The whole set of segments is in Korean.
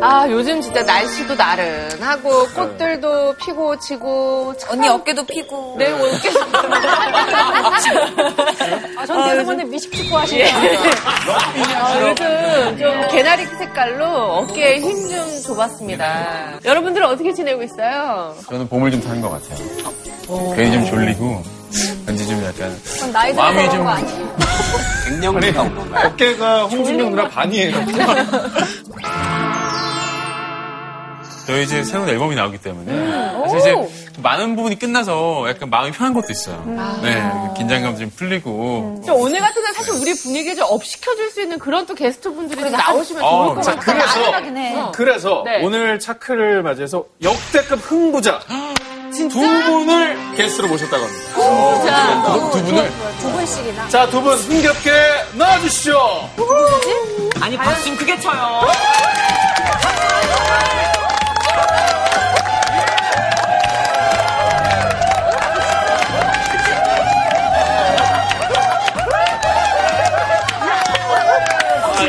아, 요즘 진짜 날씨도 나른하고 꽃들도 피고 지고 언니 어깨도 피고. 내 어깨 아, 전 대성원에 미식축구 하시네요. 아, 요즘 좀 개나리 색깔로 어깨에 힘 좀 줘봤습니다. 여러분들은 어떻게 지내고 있어요? 저는 봄을 좀 타는 것 같아요. 괜히 좀 졸리고, 왠지 좀 약간, 나이 마음이 좀-? 갱년기가 온 건가요? 어깨가 홍진영 누나 반이에요. 저희 이제 새로운 앨범이 나오기 때문에 사실 이제 좀 많은 부분이 끝나서 약간 마음이 편한 것도 있어요. 네, 긴장감도 좀 풀리고. 좀 오늘 같은 날 사실 우리 분위기 좀 up 시켜줄 수 있는 그런 또 게스트분들이 좀 나오시면 어, 좋을 것 자, 같아요. 그래서 해. 그래서 네. 오늘 차클을 맞이해서 역대급 흥부자 두 분을 게스트로 모셨다고 합니다. 어, 두 분을 두 분씩이나. 자, 두 분 흥겹게 나와주시죠. 아니 박수 좀 크게 쳐요.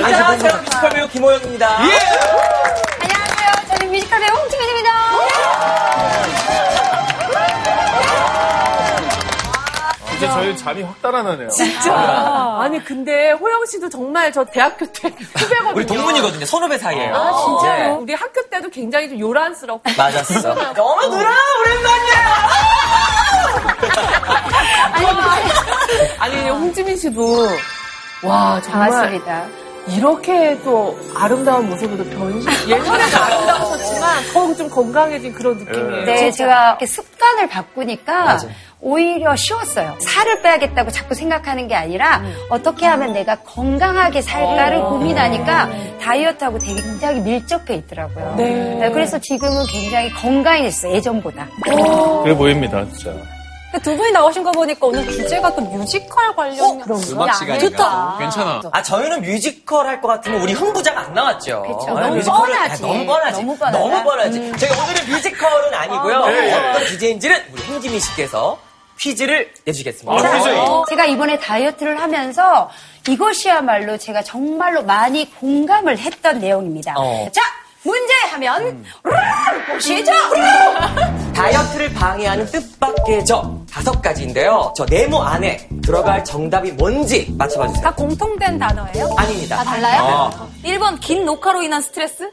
안녕하세요. 뮤지컬 배우 김호영입니다. 안녕하세요. 저는 뮤지컬 배우 홍지민입니다. 이제 저희 잠이 확 달아나네요. 아니 근데 호영 씨도 정말 저 대학교 때 후배거든요. 우리 동문이거든요. 선후배 사이에요. 아 진짜요? 네. 우리 학교 때도 굉장히 좀 요란스럽고 맞았어. 너무 누나 오랜만이야. 아니 홍지민 씨도 와 정말 반갑습니다. 이렇게 또 아름다운 모습으로 변신 예전에도 아름다우셨지만 더욱 좀 건강해진 그런 느낌이에요. 네, 제가 이렇게 습관을 바꾸니까 오히려 쉬웠어요. 살을 빼야겠다고 자꾸 생각하는 게 아니라 어떻게 하면 내가 건강하게 살까를 고민하니까 다이어트하고 되게 굉장히 밀접해 있더라고요. 네, 그래서 지금은 굉장히 건강해졌어요, 예전보다. 그래 보입니다, 진짜. 두 분이 나오신 거 보니까 오늘 주제가 또 뮤지컬 관련 그런 음악 시간인가? 괜찮아. 아 저희는 뮤지컬 할 것 같으면 우리 흥부자가 안 나왔죠. 그쵸. 아, 너무 뻔하지. 아, 너무 뻔하지. 너무 뻔하다. 너무 뻔하지. 저희 오늘은 뮤지컬은 아니고요. 어떤 주제인지는 우리 홍지민 씨께서 퀴즈를 내주시겠습니다. 아, 퀴즈. 제가 이번에 다이어트를 하면서 이것이야말로 제가 정말로 많이 공감을 했던 내용입니다. 어. 자, 문제 하면 보시죠. 다이어트를 방해하는 뜻밖의 저 다섯 가지인데요. 저 네모 안에 들어갈 정답이 뭔지 맞춰봐 주세요. 다 공통된 단어예요? 아닙니다. 다 달라요? 어. 1번 긴 녹화로 인한 스트레스?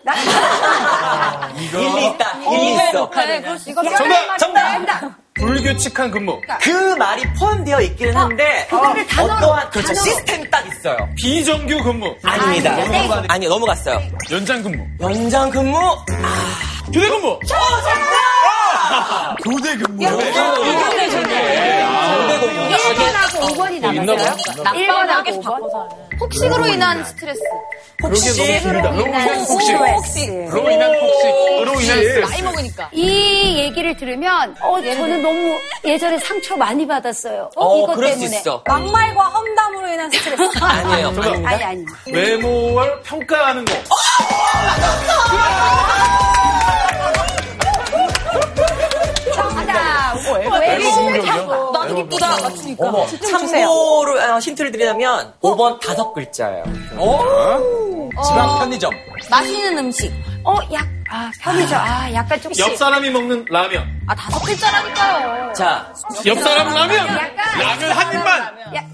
일리 있다. 일리 있어. 네, 그럴 수 있어. 이거 정답! 정답! 불규칙한 근무. 그 말이 포함되어 있기는 한데 그거를 단어로, 어떠한 그렇죠 단어로. 시스템이 딱 있어요. 비정규 근무. 아닙니다. 아니요. 아니요 넘어갔어요. 연장 근무. 연장 근무 교대 근무. 교대 근무. 정대 근무. 1번하고 5번이 남았어요. 낮밤을 1번하고 5번. 폭식으로 인한 스트레스. 혹시 혹시, 혹시. 그로 인한 혹시, 그로 인한 나이 먹으니까. 이 얘기를 들으면 어 저는 너무 예전에 상처 많이 받았어요. 어, 이것 그럴 수 때문에. 있어. 막말과 험담으로 인한 스트레스. 아니에요. 아니 아니. 외모를 평가하는 거. 정답. 공격이요? 나 도 기쁘다. 맞추니까. 어머, 참고로 어, 힌트를 드리자면 5번 다섯 글자예요. 집앞 편의점. 맛있는 음식. 어, 약, 아, 편의점. 아, 약간 좀. 옆 사람이 먹는 라면. 아, 다섯 글자라니까요. 자, 옆 사람 라면. 약간. 라면 한 입만. 야,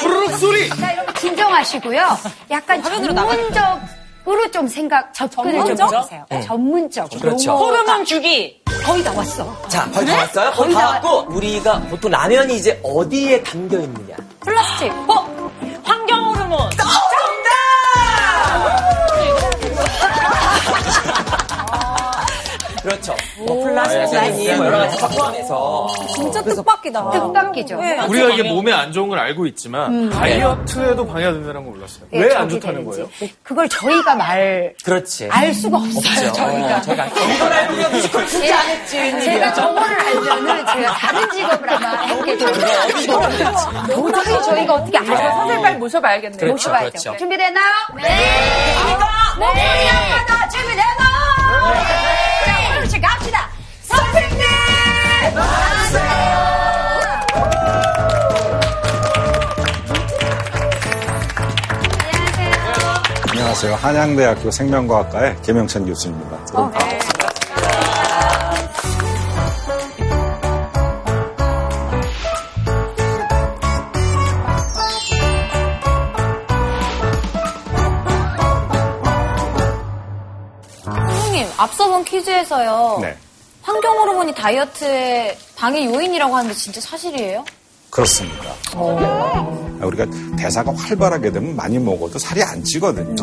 후루룩 소리. 자, 여러분 진정하시고요. 약간 전문적 으로 좀 생각, 접근을 좀 해주세요. 전문적으로. 그렇죠. 호르몬 주기. 거의 다 왔어. 자, 거의 다 왔어요? 거의 다 왔고, 우리가 보통 라면이 이제 어디에 담겨 있느냐. 플라스틱. 어? 환경 호르몬. 그렇죠. 뭐 플라스틱이니 뭐 여러 가지 다 포함해서. 진짜 뜻밖이다. 뜻밖이죠. 우리가 이게 몸에 안 좋은 걸 알고 있지만 다이어트에도 방해가 된다는 걸 몰랐어요. 예, 왜안 저기 좋다는. 거예요? 그걸 저희가 말, 그렇지. 알 수가 없어요. 저희가. 어, 저희가 이걸 알고 뮤지컬 진짜 안 했지. 제가 저거를 알면은 제가 다른 직업을 아마 했게 되고 도저히 저희가 어떻게 아, 알아요? 선생님 빨리 모셔봐야겠네요. 그렇죠, 모셔봐야죠. 그렇죠. 준비됐나요? 네. 목소리 한번더 준비됐나요? 안녕하세요. 한양대학교 생명과학과의 김영찬 교수입니다. 여러분 반갑습니다. 선생님, 앞서 본 퀴즈에서요. 네. 환경 호르몬이 다이어트의 방해 요인이라고 하는데 진짜 사실이에요? 그렇습니다. 네. 우리가 대사가 활발하게 되면 많이 먹어도 살이 안 찌거든요.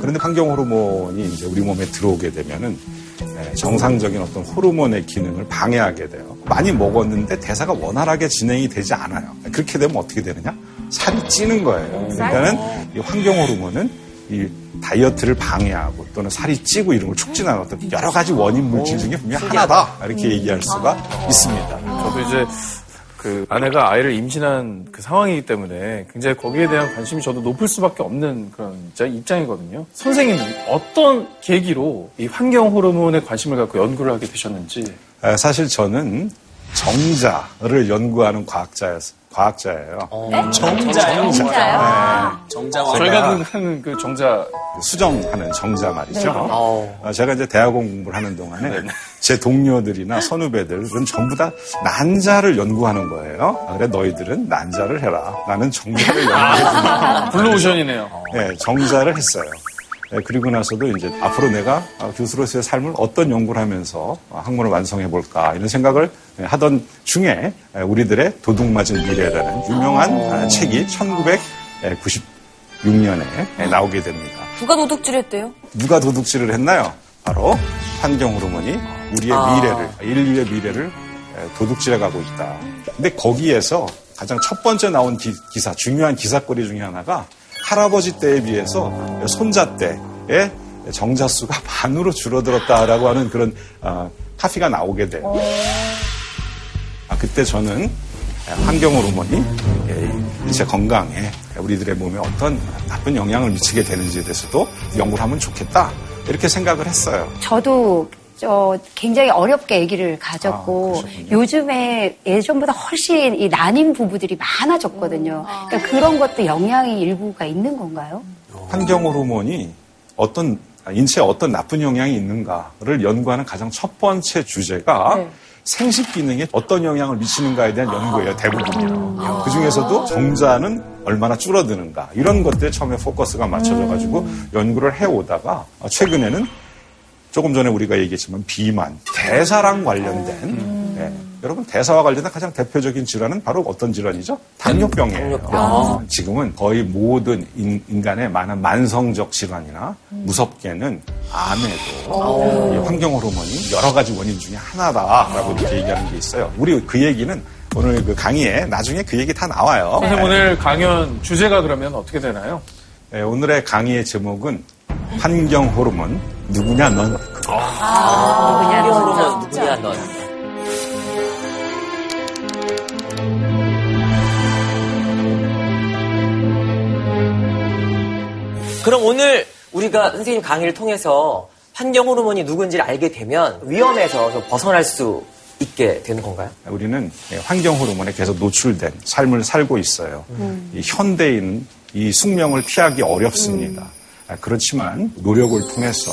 그런데 환경 호르몬이 이제 우리 몸에 들어오게 되면은 예, 정상적인 어떤 호르몬의 기능을 방해하게 돼요. 많이 먹었는데 대사가 원활하게 진행이 되지 않아요. 그렇게 되면 어떻게 되느냐? 살이 찌는 거예요. 그러니까는 이 환경 호르몬은 이 다이어트를 방해하고 또는 살이 찌고 이런 걸 촉진하는 어떤 여러 가지 원인 물질 중에 분명 하나다 이렇게 얘기할 수가 있습니다. 저도 이제 그 아내가 아이를 임신한 그 상황이기 때문에 굉장히 거기에 대한 관심이 저도 높을 수밖에 없는 그런 입장이거든요. 선생님은 어떤 계기로 이 환경 호르몬에 관심을 갖고 연구를 하게 되셨는지. 에, 사실 저는 정자를 연구하는 과학자였, 과학자예요. 정자요? 진짜요? 정자와 저희가 그 하는 그 정자 수정하는 정자 말이죠. 어. 어, 제가 이제 대학원 공부를 하는 동안에 제 동료들이나 선후배들은 전부 다 난자를 연구하는 거예요. 아, 그래 너희들은 난자를 해라. 나는 정자를 연구해주마. 블루오션이네요. 네, 정자를 했어요. 네, 그리고 나서도 이제 앞으로 내가 어, 교수로서의 삶을 어떤 연구를 하면서 어, 학문을 완성해 볼까 이런 생각을 네, 하던 중에 에, 우리들의 도둑맞은 미래라는 유명한 아, 책이 1996년에 나오게 됩니다. 누가 도둑질했대요? 누가 도둑질을 했나요? 바로 환경 호르몬이 우리의 아. 미래를, 인류의 미래를 에, 도둑질해 가고 있다. 근데 거기에서 가장 첫 번째 나온 기, 사 중요한 기사거리 중에 하나가 할아버지 때에 비해서 손자 때의 정자수가 반으로 줄어들었다라고 하는 그런 어, 카피가 나오게 돼요. 아, 그때 저는 환경 호르몬이 예, 인체 건강에 우리들의 몸에 어떤 나쁜 영향을 미치게 되는지에 대해서도 연구를 하면 좋겠다 이렇게 생각을 했어요. 저도 저 굉장히 어렵게 아기를 가졌고 아. 요즘에 예전보다 훨씬 이 난임 부부들이 많아졌거든요. 그러니까 그런 것도 영향이 일부가 있는 건가요? 환경 호르몬이 어떤 인체에 어떤 나쁜 영향이 있는가를 연구하는 가장 첫 번째 주제가 생식 기능에 어떤 영향을 미치는가에 대한 연구예요, 대부분. 그 중에서도 정자는 얼마나 줄어드는가 이런 것들에 처음에 포커스가 맞춰져 가지고 연구를 해오다가 최근에는 조금 전에 우리가 얘기했지만 비만, 대사랑 관련된 예. 여러분 대사와 관련된 가장 대표적인 질환은 바로 어떤 질환이죠? 당뇨병이에요. 아, 지금은 거의 모든 인, 인간의 많은 만성적 질환이나 무섭게는 암에도 이 환경 호르몬이 여러 가지 원인 중에 하나다라고 이렇게 얘기하는 게 있어요. 우리 그 얘기는 오늘 그 강의에 나중에 그 얘기 다 나와요. 선생님 오늘 강연 주제가 그러면 어떻게 되나요? 예, 오늘의 강의의 제목은 환경 호르몬 누구냐 넌 환경 호르몬 누구냐 넌. 그럼 오늘 우리가 선생님 강의를 통해서 환경 호르몬이 누군지를 알게 되면 위험에서 좀 벗어날 수 있게 되는 건가요? 우리는 환경 호르몬에 계속 노출된 삶을 살고 있어요. 이 현대인은 이 숙명을 피하기 어렵습니다. 아, 그렇지만 노력을 통해서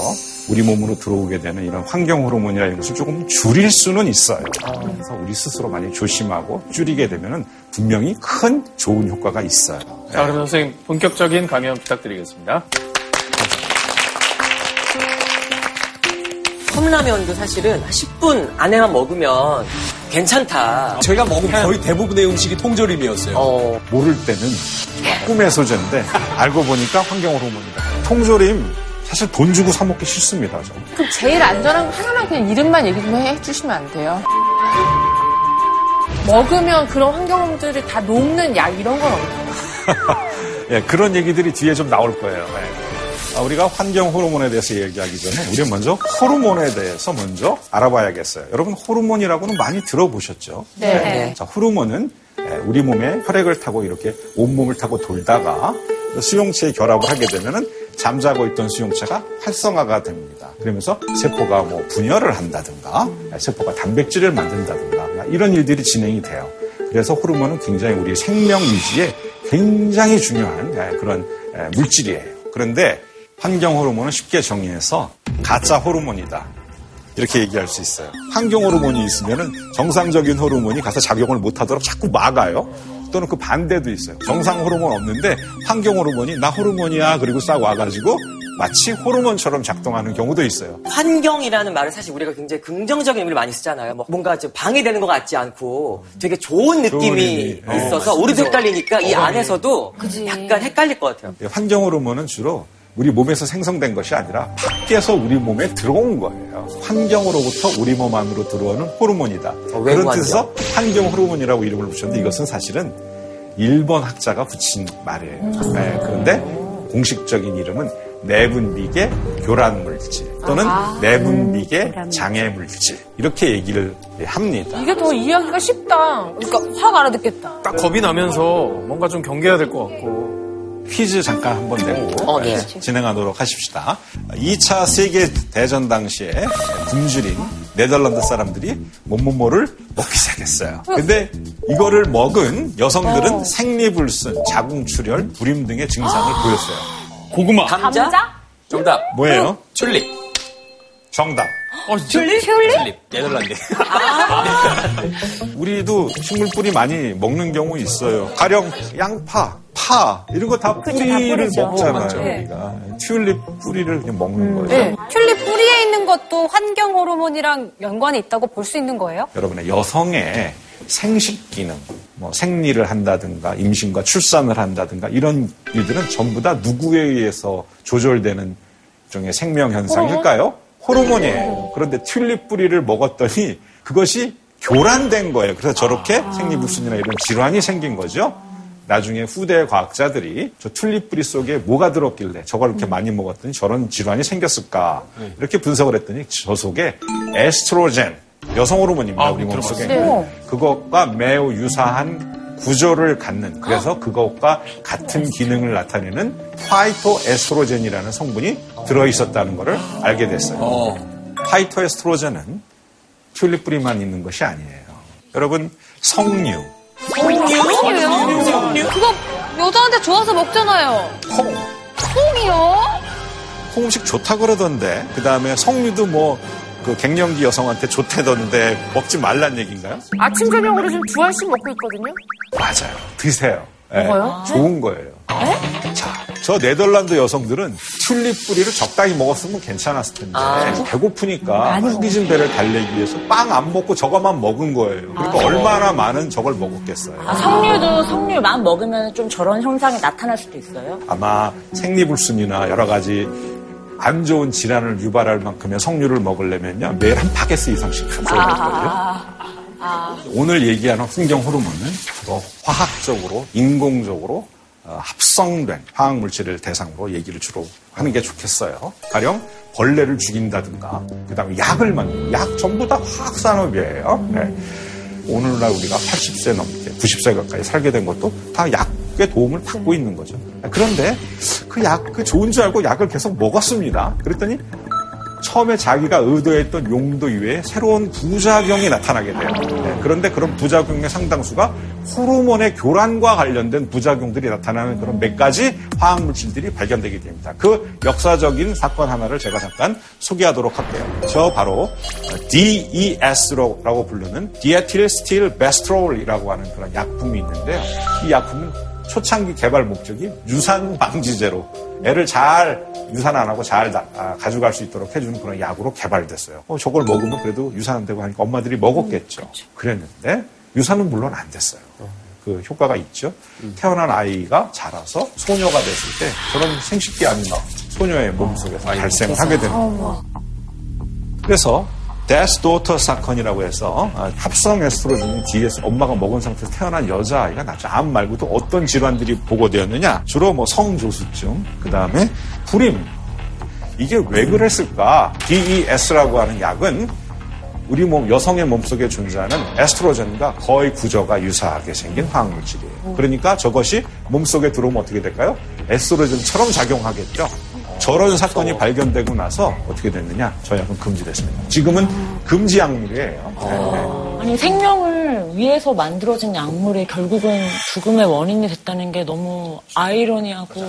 우리 몸으로 들어오게 되는 이런 환경 호르몬이라는 것을 조금 줄일 수는 있어요. 그래서 우리 스스로 많이 조심하고 줄이게 되면 분명히 큰 좋은 효과가 있어요. 자, 그러면 선생님 본격적인 강연 부탁드리겠습니다. 컵라면도 사실은 10분 안에만 먹으면 괜찮다. 저희가 먹은 거의 대부분의 음식이 통조림이었어요. 어, 모를 때는 꿈의 소재인데 알고 보니까 환경 호르몬이다. 통조림 사실 돈 주고 사 먹기 싫습니다. 저는. 그럼 제일 안전한 거 하나만 그냥 이름만 얘기 좀 해주시면 안 돼요? 먹으면 그런 환경들이 다 녹는 약 이런 건 없나요? 예, 그런 얘기들이 뒤에 좀 나올 거예요. 예. 아, 우리가 환경 호르몬에 대해서 얘기하기 전에 우리는 먼저 호르몬에 대해서 먼저 알아봐야겠어요. 여러분 호르몬이라고는 많이 들어보셨죠? 네. 자, 호르몬은 예, 우리 몸에 혈액을 타고 이렇게 온몸을 타고 돌다가 수용체에 결합을 하게 되면은 잠자고 있던 수용체가 활성화가 됩니다. 그러면서 세포가 뭐 분열을 한다든가 예, 세포가 단백질을 만든다든가 이런 일들이 진행이 돼요. 그래서 호르몬은 굉장히 우리 생명 유지에 굉장히 중요한 예, 그런 예, 물질이에요. 그런데 환경 호르몬은 쉽게 정의해서 가짜 호르몬이다. 이렇게 얘기할 수 있어요. 환경 호르몬이 있으면은 정상적인 호르몬이 가서 작용을 못하도록 자꾸 막아요. 또는 그 반대도 있어요. 정상 호르몬 없는데 환경 호르몬이 나 호르몬이야 그리고 싹 와가지고 마치 호르몬처럼 작동하는 경우도 있어요. 환경이라는 말을 사실 우리가 굉장히 긍정적인 의미를 많이 쓰잖아요. 뭐 뭔가 좀 방해되는 것 같지 않고 되게 좋은 느낌이 의미. 어, 있어서 우리도 헷갈리니까 이 안에서도 약간 헷갈릴 것 같아요. 예, 환경 호르몬은 주로 우리 몸에서 생성된 것이 아니라 밖에서 우리 몸에 들어온 거예요. 환경으로부터 우리 몸 안으로 들어오는 호르몬이다. 어, 그런 뜻에서 환경 호르몬이라고 이름을 붙였는데 이것은 사실은 일본 학자가 붙인 말이에요. 네, 그런데 공식적인 이름은 내분비계 교란 물질 또는 내분비계 장애 물질 이렇게 얘기를 합니다. 이게 더 이해하기가 쉽다. 그러니까 확 알아듣겠다. 딱 겁이 나면서 뭔가 좀 경계해야 될 것 같고. 퀴즈 잠깐 한번 내고 어, 네. 진행하도록 하십시다. 2차 세계 대전 당시에 굶주린 네덜란드 사람들이 뭐뭐뭐를 먹기 시작했어요. 근데 이거를 먹은 여성들은 생리불순, 자궁출혈, 불임 등의 증상을 보였어요. 고구마. 감자? 정답. 뭐예요? 튤립. 정답. 어, 튤립? 튤립. 네덜란드. 우리도 식물 뿌리 많이 먹는 경우 있어요. 가령 양파, 파 이런 거 다 뿌리를 뿌리죠. 먹잖아요. 네. 우리가 튤립 뿌리를 그냥 먹는 거예요. 네. 튤립 뿌리에 있는 것도 환경 호르몬이랑 연관이 있다고 볼 수 있는 거예요? 여러분의 여성의 생식 기능, 뭐 생리를 한다든가 임신과 출산을 한다든가 이런 일들은 전부 다 누구에 의해서 조절되는 일종의 생명 현상일까요? 호르몬이에요. 그런데 튤립 뿌리를 먹었더니 그것이 교란된 거예요. 그래서 저렇게 생리불순이나 이런 질환이 생긴 거죠. 나중에 후대 과학자들이 저 튤립 뿌리 속에 뭐가 들었길래 저걸 이렇게 많이 먹었더니 저런 질환이 생겼을까 이렇게 분석을 했더니 저 속에 에스트로겐 여성 호르몬입니다 아, 우리 몸속에 네. 그것과 매우 유사한 구조를 갖는 그래서 그것과 같은 기능을 나타내는 파이토 에스트로겐이라는 성분이 들어 있었다는 것을 알게 됐어요. 파이토 에스트로겐은 튤립 뿌리만 있는 것이 아니에요. 여러분 성류, 성이요? 그거 여자한테 좋아서 먹잖아요. 콩, 콩이요? 콩 음식 좋다 그러던데 그 다음에 성류도 뭐 그 갱년기 여성한테 좋대던데 먹지 말란 얘기인가요? 아침 저녁으로 지금 두 알씩 먹고 있거든요. 맞아요. 드세요. 예, 먹어요? 좋은 거예요. 자, 저 네덜란드 여성들은 튤립 뿌리를 적당히 먹었으면 괜찮았을 텐데 아. 배고프니까 허기진 배를 달래기 위해서 빵 안 먹고 저것만 먹은 거예요. 그러니까 얼마나 많은 저걸 먹었겠어요. 아, 석류도 석류만 먹으면 좀 저런 현상이 나타날 수도 있어요. 아마 생리불순이나 여러 가지 안 좋은 질환을 유발할 만큼의 석류를 먹으려면요 매일 한 파게스 이상씩 섭취해야 될걸요. 오늘 얘기하는 환경 호르몬은 주로 화학적으로 인공적으로 어, 합성된 화학 물질을 대상으로 얘기를 주로 하는 게 좋겠어요. 가령 벌레를 죽인다든가 그다음에 약을 만드는 약 전부 다 화학 산업이에요. 네. 오늘날 우리가 80세 넘게 90세 가까이 살게 된 것도 다 약 의 도움을 받고 있는 거죠. 그런데 그 약, 그 좋은 줄 알고 약을 계속 먹었습니다. 그랬더니 처음에 자기가 의도했던 용도 이외에 새로운 부작용이 나타나게 돼요. 네, 그런데 그런 부작용의 상당수가 호르몬의 교란과 관련된 부작용들이 나타나는 그런 몇 가지 화학 물질들이 발견되게 됩니다. 그 역사적인 사건 하나를 제가 잠깐 소개하도록 할게요. 저 바로 DES라고 부르는 디에틸 스틸 베스트롤이라고 하는 그런 약품이 있는데요. 이 약품은 초창기 개발 목적이 유산 방지제로 애를 잘 유산 안 하고 잘 나- 아, 가져갈 수 있도록 해주는 그런 약으로 개발됐어요. 어, 저걸 먹으면 그래도 유산 안 되고 하니까 엄마들이 먹었겠죠. 그랬는데 유산은 물론 안 됐어요. 그 효과가 있죠. 태어난 아이가 자라서 소녀가 됐을 때 저런 생식기 아닌 소녀의 몸속에서 발생을 하게 되는 거예요. 그래서 데스도터 사건이라고 해서 아, 합성 에스트로겐이 뒤에서 엄마가 먹은 상태에서 태어난 여자아이가 나중에 암 말고도 어떤 질환들이 보고되었느냐. 주로 뭐 성조수증 그 다음에 불임. 이게 왜 그랬을까? DES라고 하는 약은 우리 몸 여성의 몸속에 존재하는 에스트로겐과 거의 구조가 유사하게 생긴 화학물질이에요. 그러니까 저것이 몸속에 들어오면 어떻게 될까요? 에스트로겐처럼 작용하겠죠 저런 사건이 발견되고 나서 어떻게 됐느냐? 저 약은 금지됐습니다. 지금은 금지 약물이에요. 네. 아니 생명을 위해서 만들어진 약물이 결국은 죽음의 원인이 됐다는 게 너무 아이러니하고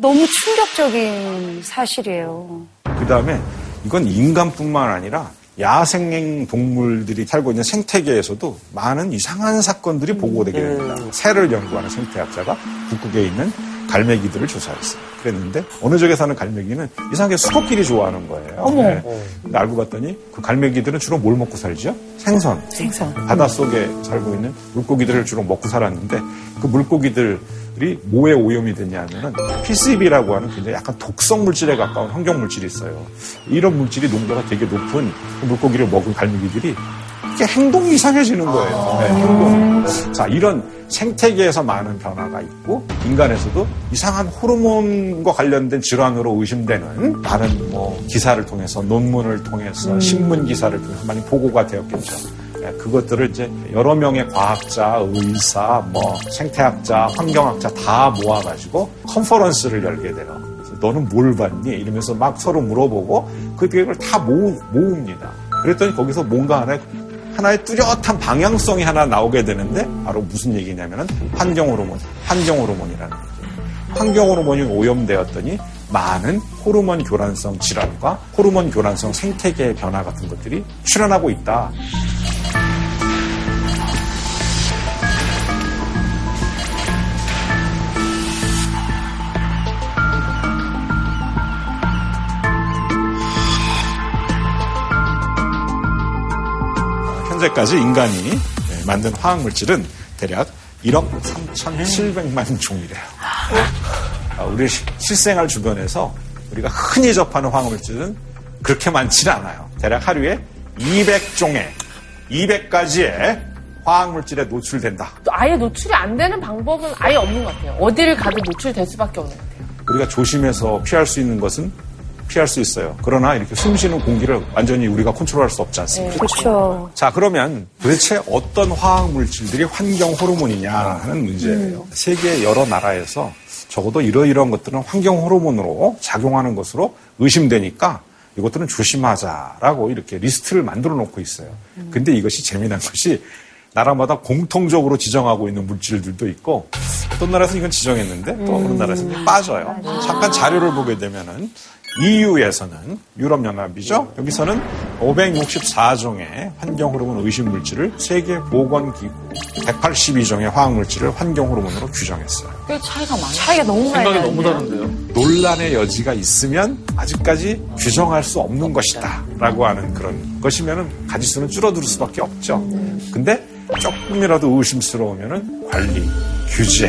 너무 충격적인 사실이에요. 그 다음에 이건 인간뿐만 아니라 야생 동물들이 살고 있는 생태계에서도 많은 이상한 사건들이 보고되게 됩니다. 새를 연구하는 생태학자가 북극에 있는 갈매기들을 조사했어요. 그랬는데 어느 지역에 사는 갈매기는 이상하게 수컷끼리 좋아하는 거예요. 네. 근데 알고 봤더니 그 갈매기들은 주로 뭘 먹고 살죠? 생선. 생선. 바닷속에 살고 있는 물고기들을 주로 먹고 살았는데 그 물고기들 이 뭐에 오염이 됐냐면은 PCB라고 하는 굉장히 약간 독성 물질에 가까운 환경 물질이 있어요. 이런 물질이 농도가 되게 높은 그 물고기를 먹은 갈매기들이 이게 행동이 이상해지는 거예요. 네, 행동. 자, 이런 생태계에서 많은 변화가 있고 인간에서도 이상한 호르몬과 관련된 질환으로 의심되는 많은 뭐 기사를 통해서 논문을 통해서 신문 기사를 통해서 많이 보고가 되었겠죠. 네, 그것들을 이제 여러 명의 과학자, 의사, 뭐 생태학자, 환경학자 다 모아가지고 컨퍼런스를 열게 돼요. 너는 뭘 봤니? 이러면서 막 서로 물어보고 그 계획을 다 모읍니다. 그랬더니 거기서 뭔가 하나 하나의 뚜렷한 방향성이 하나 나오게 되는데 바로 무슨 얘기냐면은 환경 호르몬, 환경 호르몬이라는 거죠. 환경 호르몬이 오염되었더니 많은 호르몬 교란성 질환과 호르몬 교란성 생태계의 변화 같은 것들이 출현하고 있다. 현재까지 인간이 네, 만든 화학물질은 대략 1억 3,700만 종이래요. 아, 우리 시- 실생활 주변에서 우리가 흔히 접하는 화학물질은 그렇게 많지는 않아요. 대략 하루에 200종의 200가지의 화학물질에 노출된다. 또 아예 노출이 안 되는 방법은 아예 없는 것 같아요. 어디를 가도 노출될 수밖에 없는 것 같아요. 우리가 조심해서 피할 수 있는 것은 피할 수 있어요. 그러나 이렇게 숨 쉬는 공기를 완전히 우리가 컨트롤할 수 없지 않습니까? 그렇죠. 자, 그러면 도대체 어떤 화학 물질들이 환경 호르몬이냐 하는 문제예요. 세계 여러 나라에서 적어도 이러이러한 것들은 환경 호르몬으로 작용하는 것으로 의심되니까 이것들은 조심하자라고 이렇게 리스트를 만들어 놓고 있어요. 근데 이것이 재미난 것이 나라마다 공통적으로 지정하고 있는 물질들도 있고 어떤 나라에서는 이건 지정했는데 또 어느 나라에서는 빠져요. 잠깐 자료를 보게 되면은 EU에서는 유럽연합이죠. 여기서는 564종의 환경 호르몬 의심 물질을 세계 보건기구 182종의 화학 물질을 환경 호르몬으로 규정했어요. 꽤 차이가 많아요. 차이가 너무 많이 생각이. 너무 다른데요. 논란의 여지가 있으면 아직까지 규정할 수 없는 것이다 라고 하는 그런 것이면은 가지수는 줄어들 수밖에 없죠. 근데 조금이라도 의심스러우면은 관리, 규제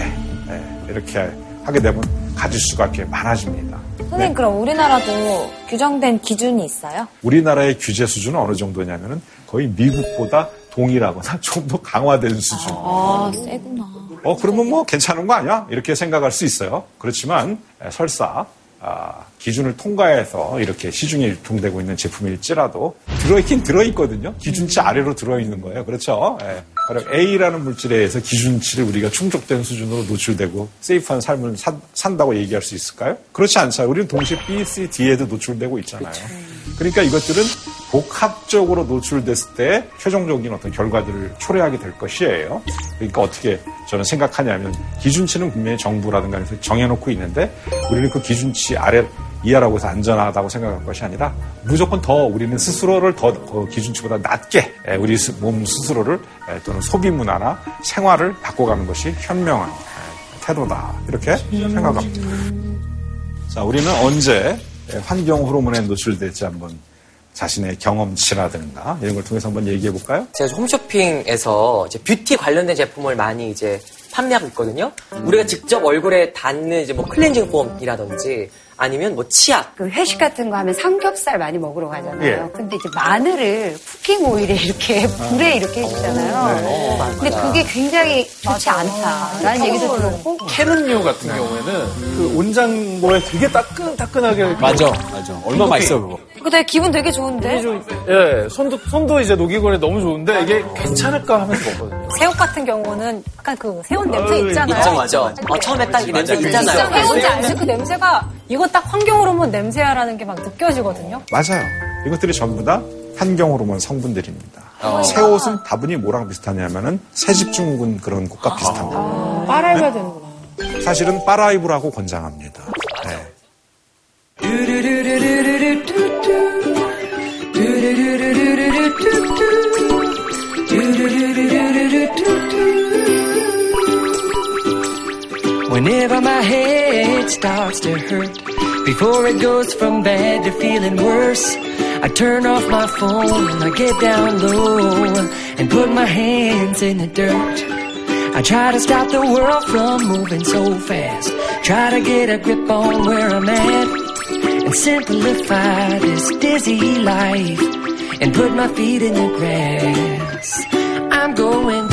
예, 이렇게 하게 되면 가지수가 이렇게 많아집니다. 선생님 그럼 우리나라도 규정된 기준이 있어요? 우리나라의 규제 수준은 어느 정도냐면은 거의 미국보다 동일하거나 좀 더 강화된 수준. 아 세구나. 어, 그러면 뭐 괜찮은 거 아니야? 이렇게 생각할 수 있어요. 그렇지만 에, 설사 아, 기준을 통과해서 이렇게 시중에 유통되고 있는 제품일지라도 들어있긴 들어있거든요. 기준치 아래로 들어있는 거예요. 그렇죠? 예. 바로 A라는 물질에 의해서 기준치를 우리가 충족된 수준으로 노출되고 세이프한 삶을 산, 산다고 얘기할 수 있을까요? 그렇지 않잖아요. 우리는 동시에 B, C, D에도 노출되고 있잖아요. 그러니까 이것들은 복합적으로 노출됐을 때 최종적인 어떤 결과들을 초래하게 될 것이에요. 그러니까 어떻게 저는 생각하냐면 기준치는 분명히 정부라든가 해서 정해놓고 있는데 우리는 그 기준치 아래 이하라고 해서 안전하다고 생각할 것이 아니라 무조건 더 우리는 스스로를 더, 그 기준치보다 낮게 에, 우리 스- 몸 스스로를 에, 또는 소비 문화나 생활을 바꿔가는 것이 현명한 에, 태도다 이렇게 생각합니다. 자, 우리는 언제 환경 호르몬에 노출될지 한번 자신의 경험치라든가 이런 걸 통해서 한번 얘기해 볼까요? 제가 홈쇼핑에서 이제 뷰티 관련된 제품을 많이 이제 판매하고 있거든요. 우리가 직접 얼굴에 닿는 이제 뭐 클렌징 폼이라든지 아니면 뭐 치약. 그 회식 같은 거 하면 삼겹살 많이 먹으러 가잖아요. 예. 근데 이제 마늘을 쿠킹 오일에 이렇게 불에 이렇게 해주잖아요. 근데 그게 굉장히 좋지 않다라는 얘기도 들었고 캐는류 같은 경우에는 그 온장고에 되게 따끈따끈하게 맞아, 맞아. 얼마 맛있어, 그거. 그거 되게 기분 되게 좋은데? 예, 손도 손도 이제 녹이거리 너무 좋은데 이게 괜찮을까 하면서 먹거든요. 새우 같은 경우는 약간 그 새우 냄새 어이, 있잖아요. 있죠, 맞아. 어, 처음에 딱 이 냄새 있잖아요. 새우인지 알지? 그 냄새가 이건 그거 딱 환경 호르몬 냄새야라는 게 막 느껴지거든요. 맞아요. 이것들이 전부 다 환경 호르몬 성분들입니다. 어. 새 옷은 다분히 뭐랑 비슷하냐면은 새집중근 그런 것과 비슷합니다. 빨아입어야 되는구나. 사실은 빨아입으라고 권장합니다. 네. Whenever my head starts to hurt, before it goes from bad to feeling worse, I turn off my phone, I get down low, and put my hands in the dirt. I try to stop the world from moving so fast, try to get a grip on where I'm at, and simplify this dizzy life, and put my feet in the grass. I'm going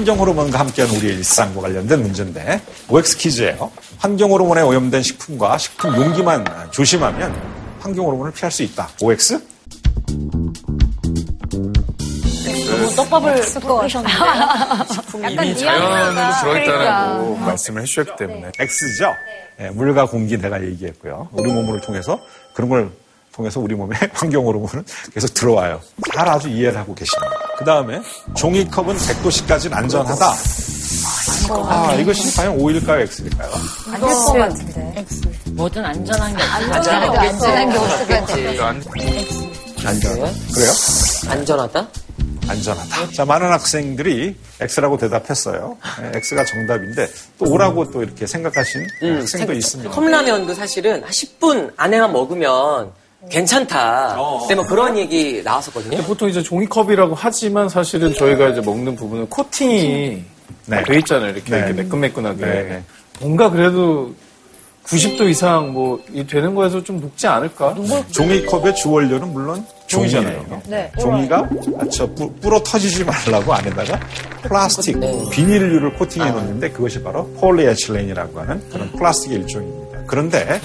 환경 호르몬과 함께하는 우리의 일상과 관련된 문제인데 OX 퀴즈예요. 환경 호르몬에 오염된 식품과 식품 용기만 조심하면 환경 호르몬을 피할 수 있다. OX? 너무 떡밥을 뿌리셨는데. 이미 자연으로 들어있다라고 그러니까. 말씀을 해주셨기 때문에 X죠. 예, 물과 공기 내가 얘기했고요. 우리 몸을 통해서 그런 걸 통해서 우리 몸에 환경 호르몬은 계속 들어와요. 잘 아주 이해를 하고 계십니다. 그 다음에 종이컵은 100도씨까지는 안전하다. 아, 이것이 과연 O일까요, X일까요? 안될것 같은데. 뭐든 안전한 게 없어. 안전한 게 없을 것 같아. 안전. 그래요? 안전하다? 안전하다. 자, 많은 학생들이 X라고 대답했어요. 네, X가 정답인데 또 O라고 또 이렇게 생각하신 학생도 있습니다. 컵라면도 사실은 한 10분 안에만 먹으면 괜찮다. 근데 뭐 그런 얘기 나왔었거든요. 보통 이제 종이컵이라고 하지만 사실은 저희가 이제 먹는 부분은 코팅이 네. 돼 있잖아요. 이렇게, 네. 이렇게 매끈매끈하게. 네. 뭔가 그래도 90도 이상 뭐이 되는 거에서 좀 녹지 않을까? 종이컵의 주원료는 물론 종이잖아요. 네. 종이가 아, 저 뿌- 불어 터지지 말라고 안에다가 플라스틱 비닐류를 코팅해 놓는데 그것이 바로 폴리에틸렌이라고 하는 그런 플라스틱의 일종입니다. 그런데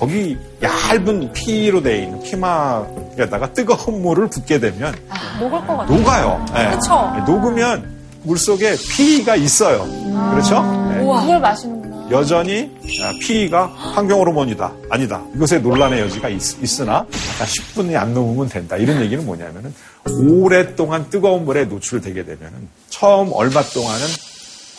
거기 얇은 피로 되어 있는 피막에다가 뜨거운 물을 붓게 되면 녹을 것 같아요. 녹아요. 예. 그쵸. 녹으면 물 속에 피가 있어요. 그렇죠? 예. 그걸 마시는구나. 여전히 아, 피가 환경 호르몬이다. 아니다. 이것에 논란의 여지가 있, 으나 아까 10분이 안 넘으면 된다. 이런 얘기는 뭐냐면은 오랫동안 뜨거운 물에 노출되게 되면은 처음 얼마 동안은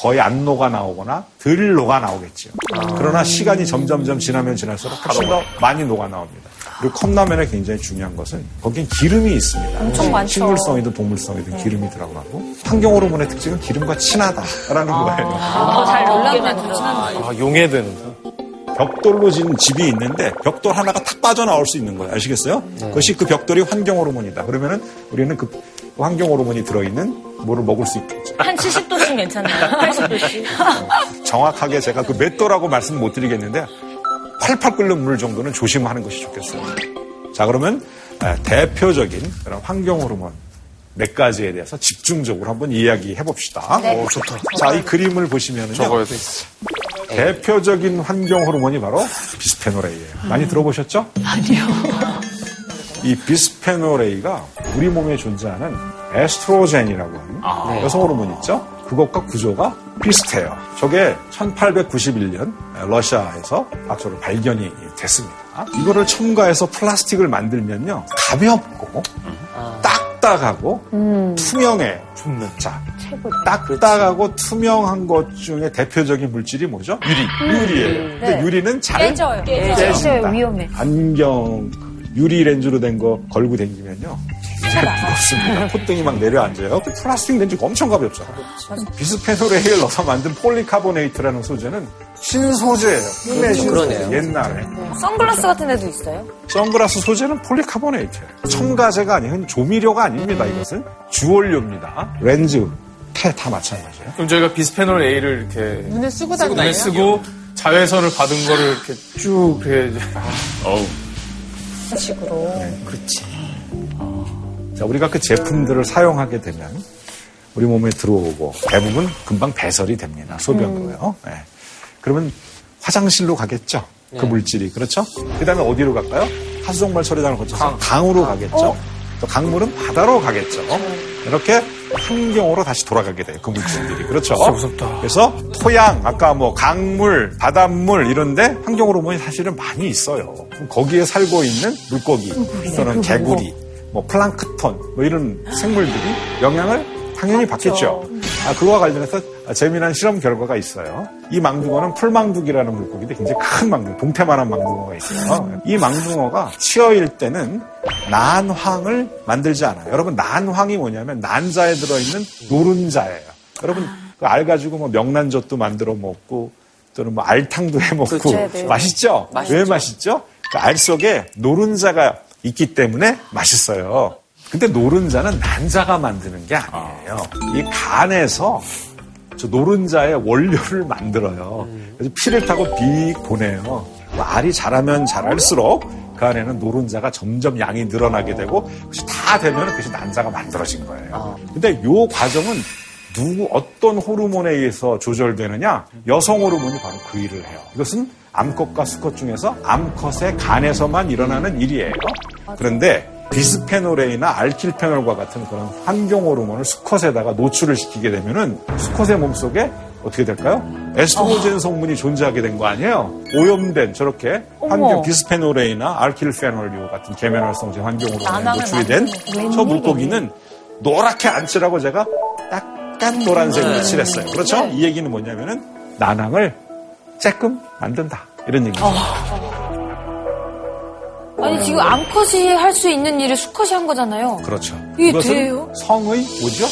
거의 안 녹아 나오거나 덜 녹아 나오겠죠. 그러나 시간이 점점점 지나면 지날수록 훨씬 더 많이 녹아 나옵니다. 그리고 컵라면에 굉장히 중요한 것은 거긴 기름이 있습니다. 엄청 많죠. 식물성이든 동물성이든 기름이 들어가고 환경 호르몬의 특징은 기름과 친하다라는 거예요. 더잘 놀라면 아, 용해되는. 벽돌로 지은 집이 있는데 벽돌 하나가 탁 빠져나올 수 있는 거예요. 아시겠어요? 그것이 그 벽돌이 환경 호르몬이다. 그러면은 우리는 그 환경 호르몬이 들어있는 뭐를 먹을 수 있겠죠. 한 70도씩 괜찮나요? 80도씩. 정확하게 제가 그 몇 도라고 말씀 못 드리겠는데 팔팔 끓는 물 정도는 조심하는 것이 좋겠어요. 자, 그러면 아, 대표적인 그런 환경 호르몬 몇 가지에 대해서 집중적으로 한번 이야기해 봅시다. 오, 좋다. 자, 이 그림을 보시면은요. 적어야 돼. 대표적인 환경 호르몬이 바로 비스페놀 A예요. 많이 들어보셨죠? 아니요. 이 비스페놀 A가 우리 몸에 존재하는 에스트로겐이라고 하는 여성 호르몬 있죠? 그것과 구조가 비슷해요. 저게 1891년 러시아에서 과학적으로 발견이 됐습니다. 이거를 첨가해서 플라스틱을 만들면요. 가볍고 딱딱하고 투명해. 자, 딱딱하고 투명한 것 중에 대표적인 물질이 뭐죠? 유리. 유리예요. 근데 유리는 잘 깨져요. 깨집니다. 위험해. 안경 유리 렌즈로 된 거 걸고 다니면요. 굉장히 무겁습니다. 콧등이 막 내려앉아요. 그 플라스틱 렌즈가 엄청 가볍죠. 비스페놀 A를 넣어서 만든 폴리카보네이트라는 소재는 신소재예요. 끝내 신소재. 그러네요. 옛날에. 선글라스 같은 데도 있어요? 선글라스 소재는 폴리카보네이트예요. 첨가제가 아닌 조미료가 아닙니다. 이것은 주원료입니다. 렌즈, 테 다 마찬가지예요. 그럼 저희가 비스페놀 A를 이렇게 눈에 쓰고 눈에 다니나요? 쓰고 자외선을 받은 거를 이렇게 쭉 이렇게 이제 어우 식으로. 자, 우리가 그 제품들을 사용하게 되면 우리 몸에 들어오고 대부분 금방 배설이 됩니다. 소변으로요. 네. 그러면 화장실로 가겠죠. 그 물질이. 그렇죠? 그 다음에 어디로 갈까요? 하수종말 처리장을 거쳐서 강. 으로 가겠죠. 또 강물은 바다로 가겠죠. 이렇게 환경으로 다시 돌아가게 돼요. 그 물질들이. 그렇죠. 그래서 토양, 아까 뭐 강물, 바닷물 이런데 환경 호르몬이 사실은 많이 있어요. 거기에 살고 있는 물고기 또는 개구리, 뭐 플랑크톤 뭐 이런 생물들이 영향을 당연히 받겠죠. 아, 그거와 관련해서 재미난 실험 결과가 있어요. 이 망둥어는 풀망둥이라는 물고기인데 굉장히 큰 망둥어, 동태만한 망둥어가 있어요. 이 망둥어가 치어일 때는 난황을 만들지 않아요. 여러분 난황이 뭐냐면 난자에 들어있는 노른자예요. 여러분 그 알 가지고 뭐 명란젓도 만들어 먹고 또는 뭐 알탕도 해 먹고 그렇죠. 맛있죠? 맛있죠. 왜 맛있죠? 그 알 속에 노른자가 있기 때문에 맛있어요. 근데 노른자는 난자가 만드는 게 아니에요. 이 간에서 저 노른자의 원료를 만들어요. 그래서 피를 타고 빅 보내요. 뭐 알이 자라면 자랄수록 그 안에는 노른자가 점점 양이 늘어나게 되고 그것이 다 되면 그것이 난자가 만들어진 거예요. 근데 요 과정은 누구 어떤 호르몬에 의해서 조절되느냐? 여성 호르몬이 바로 그 일을 해요. 이것은 암컷과 수컷 중에서 암컷의 간에서만 일어나는 일이에요. 그런데 비스페놀A나 알킬페놀과 같은 그런 환경 호르몬을 수컷에다가 노출을 시키게 되면은 수컷의 몸속에 어떻게 될까요? 에스트로겐 성분이 존재하게 된 거 아니에요? 오염된 저렇게 환경 비스페놀A나 알킬페놀 같은 계면활성제 환경 호르몬에 노출이 된 저 물고기는 노랗게 안 칠하고 제가 약간 노란색으로 칠했어요. 그렇죠? 이 얘기는 뭐냐면은 난항을 쬐끔 만든다. 이런 얘기죠. 아니 지금 암컷이 할 수 있는 일을 수컷이 한 거잖아요. 그렇죠. 이게 이것은 돼요? 성의 뭐죠?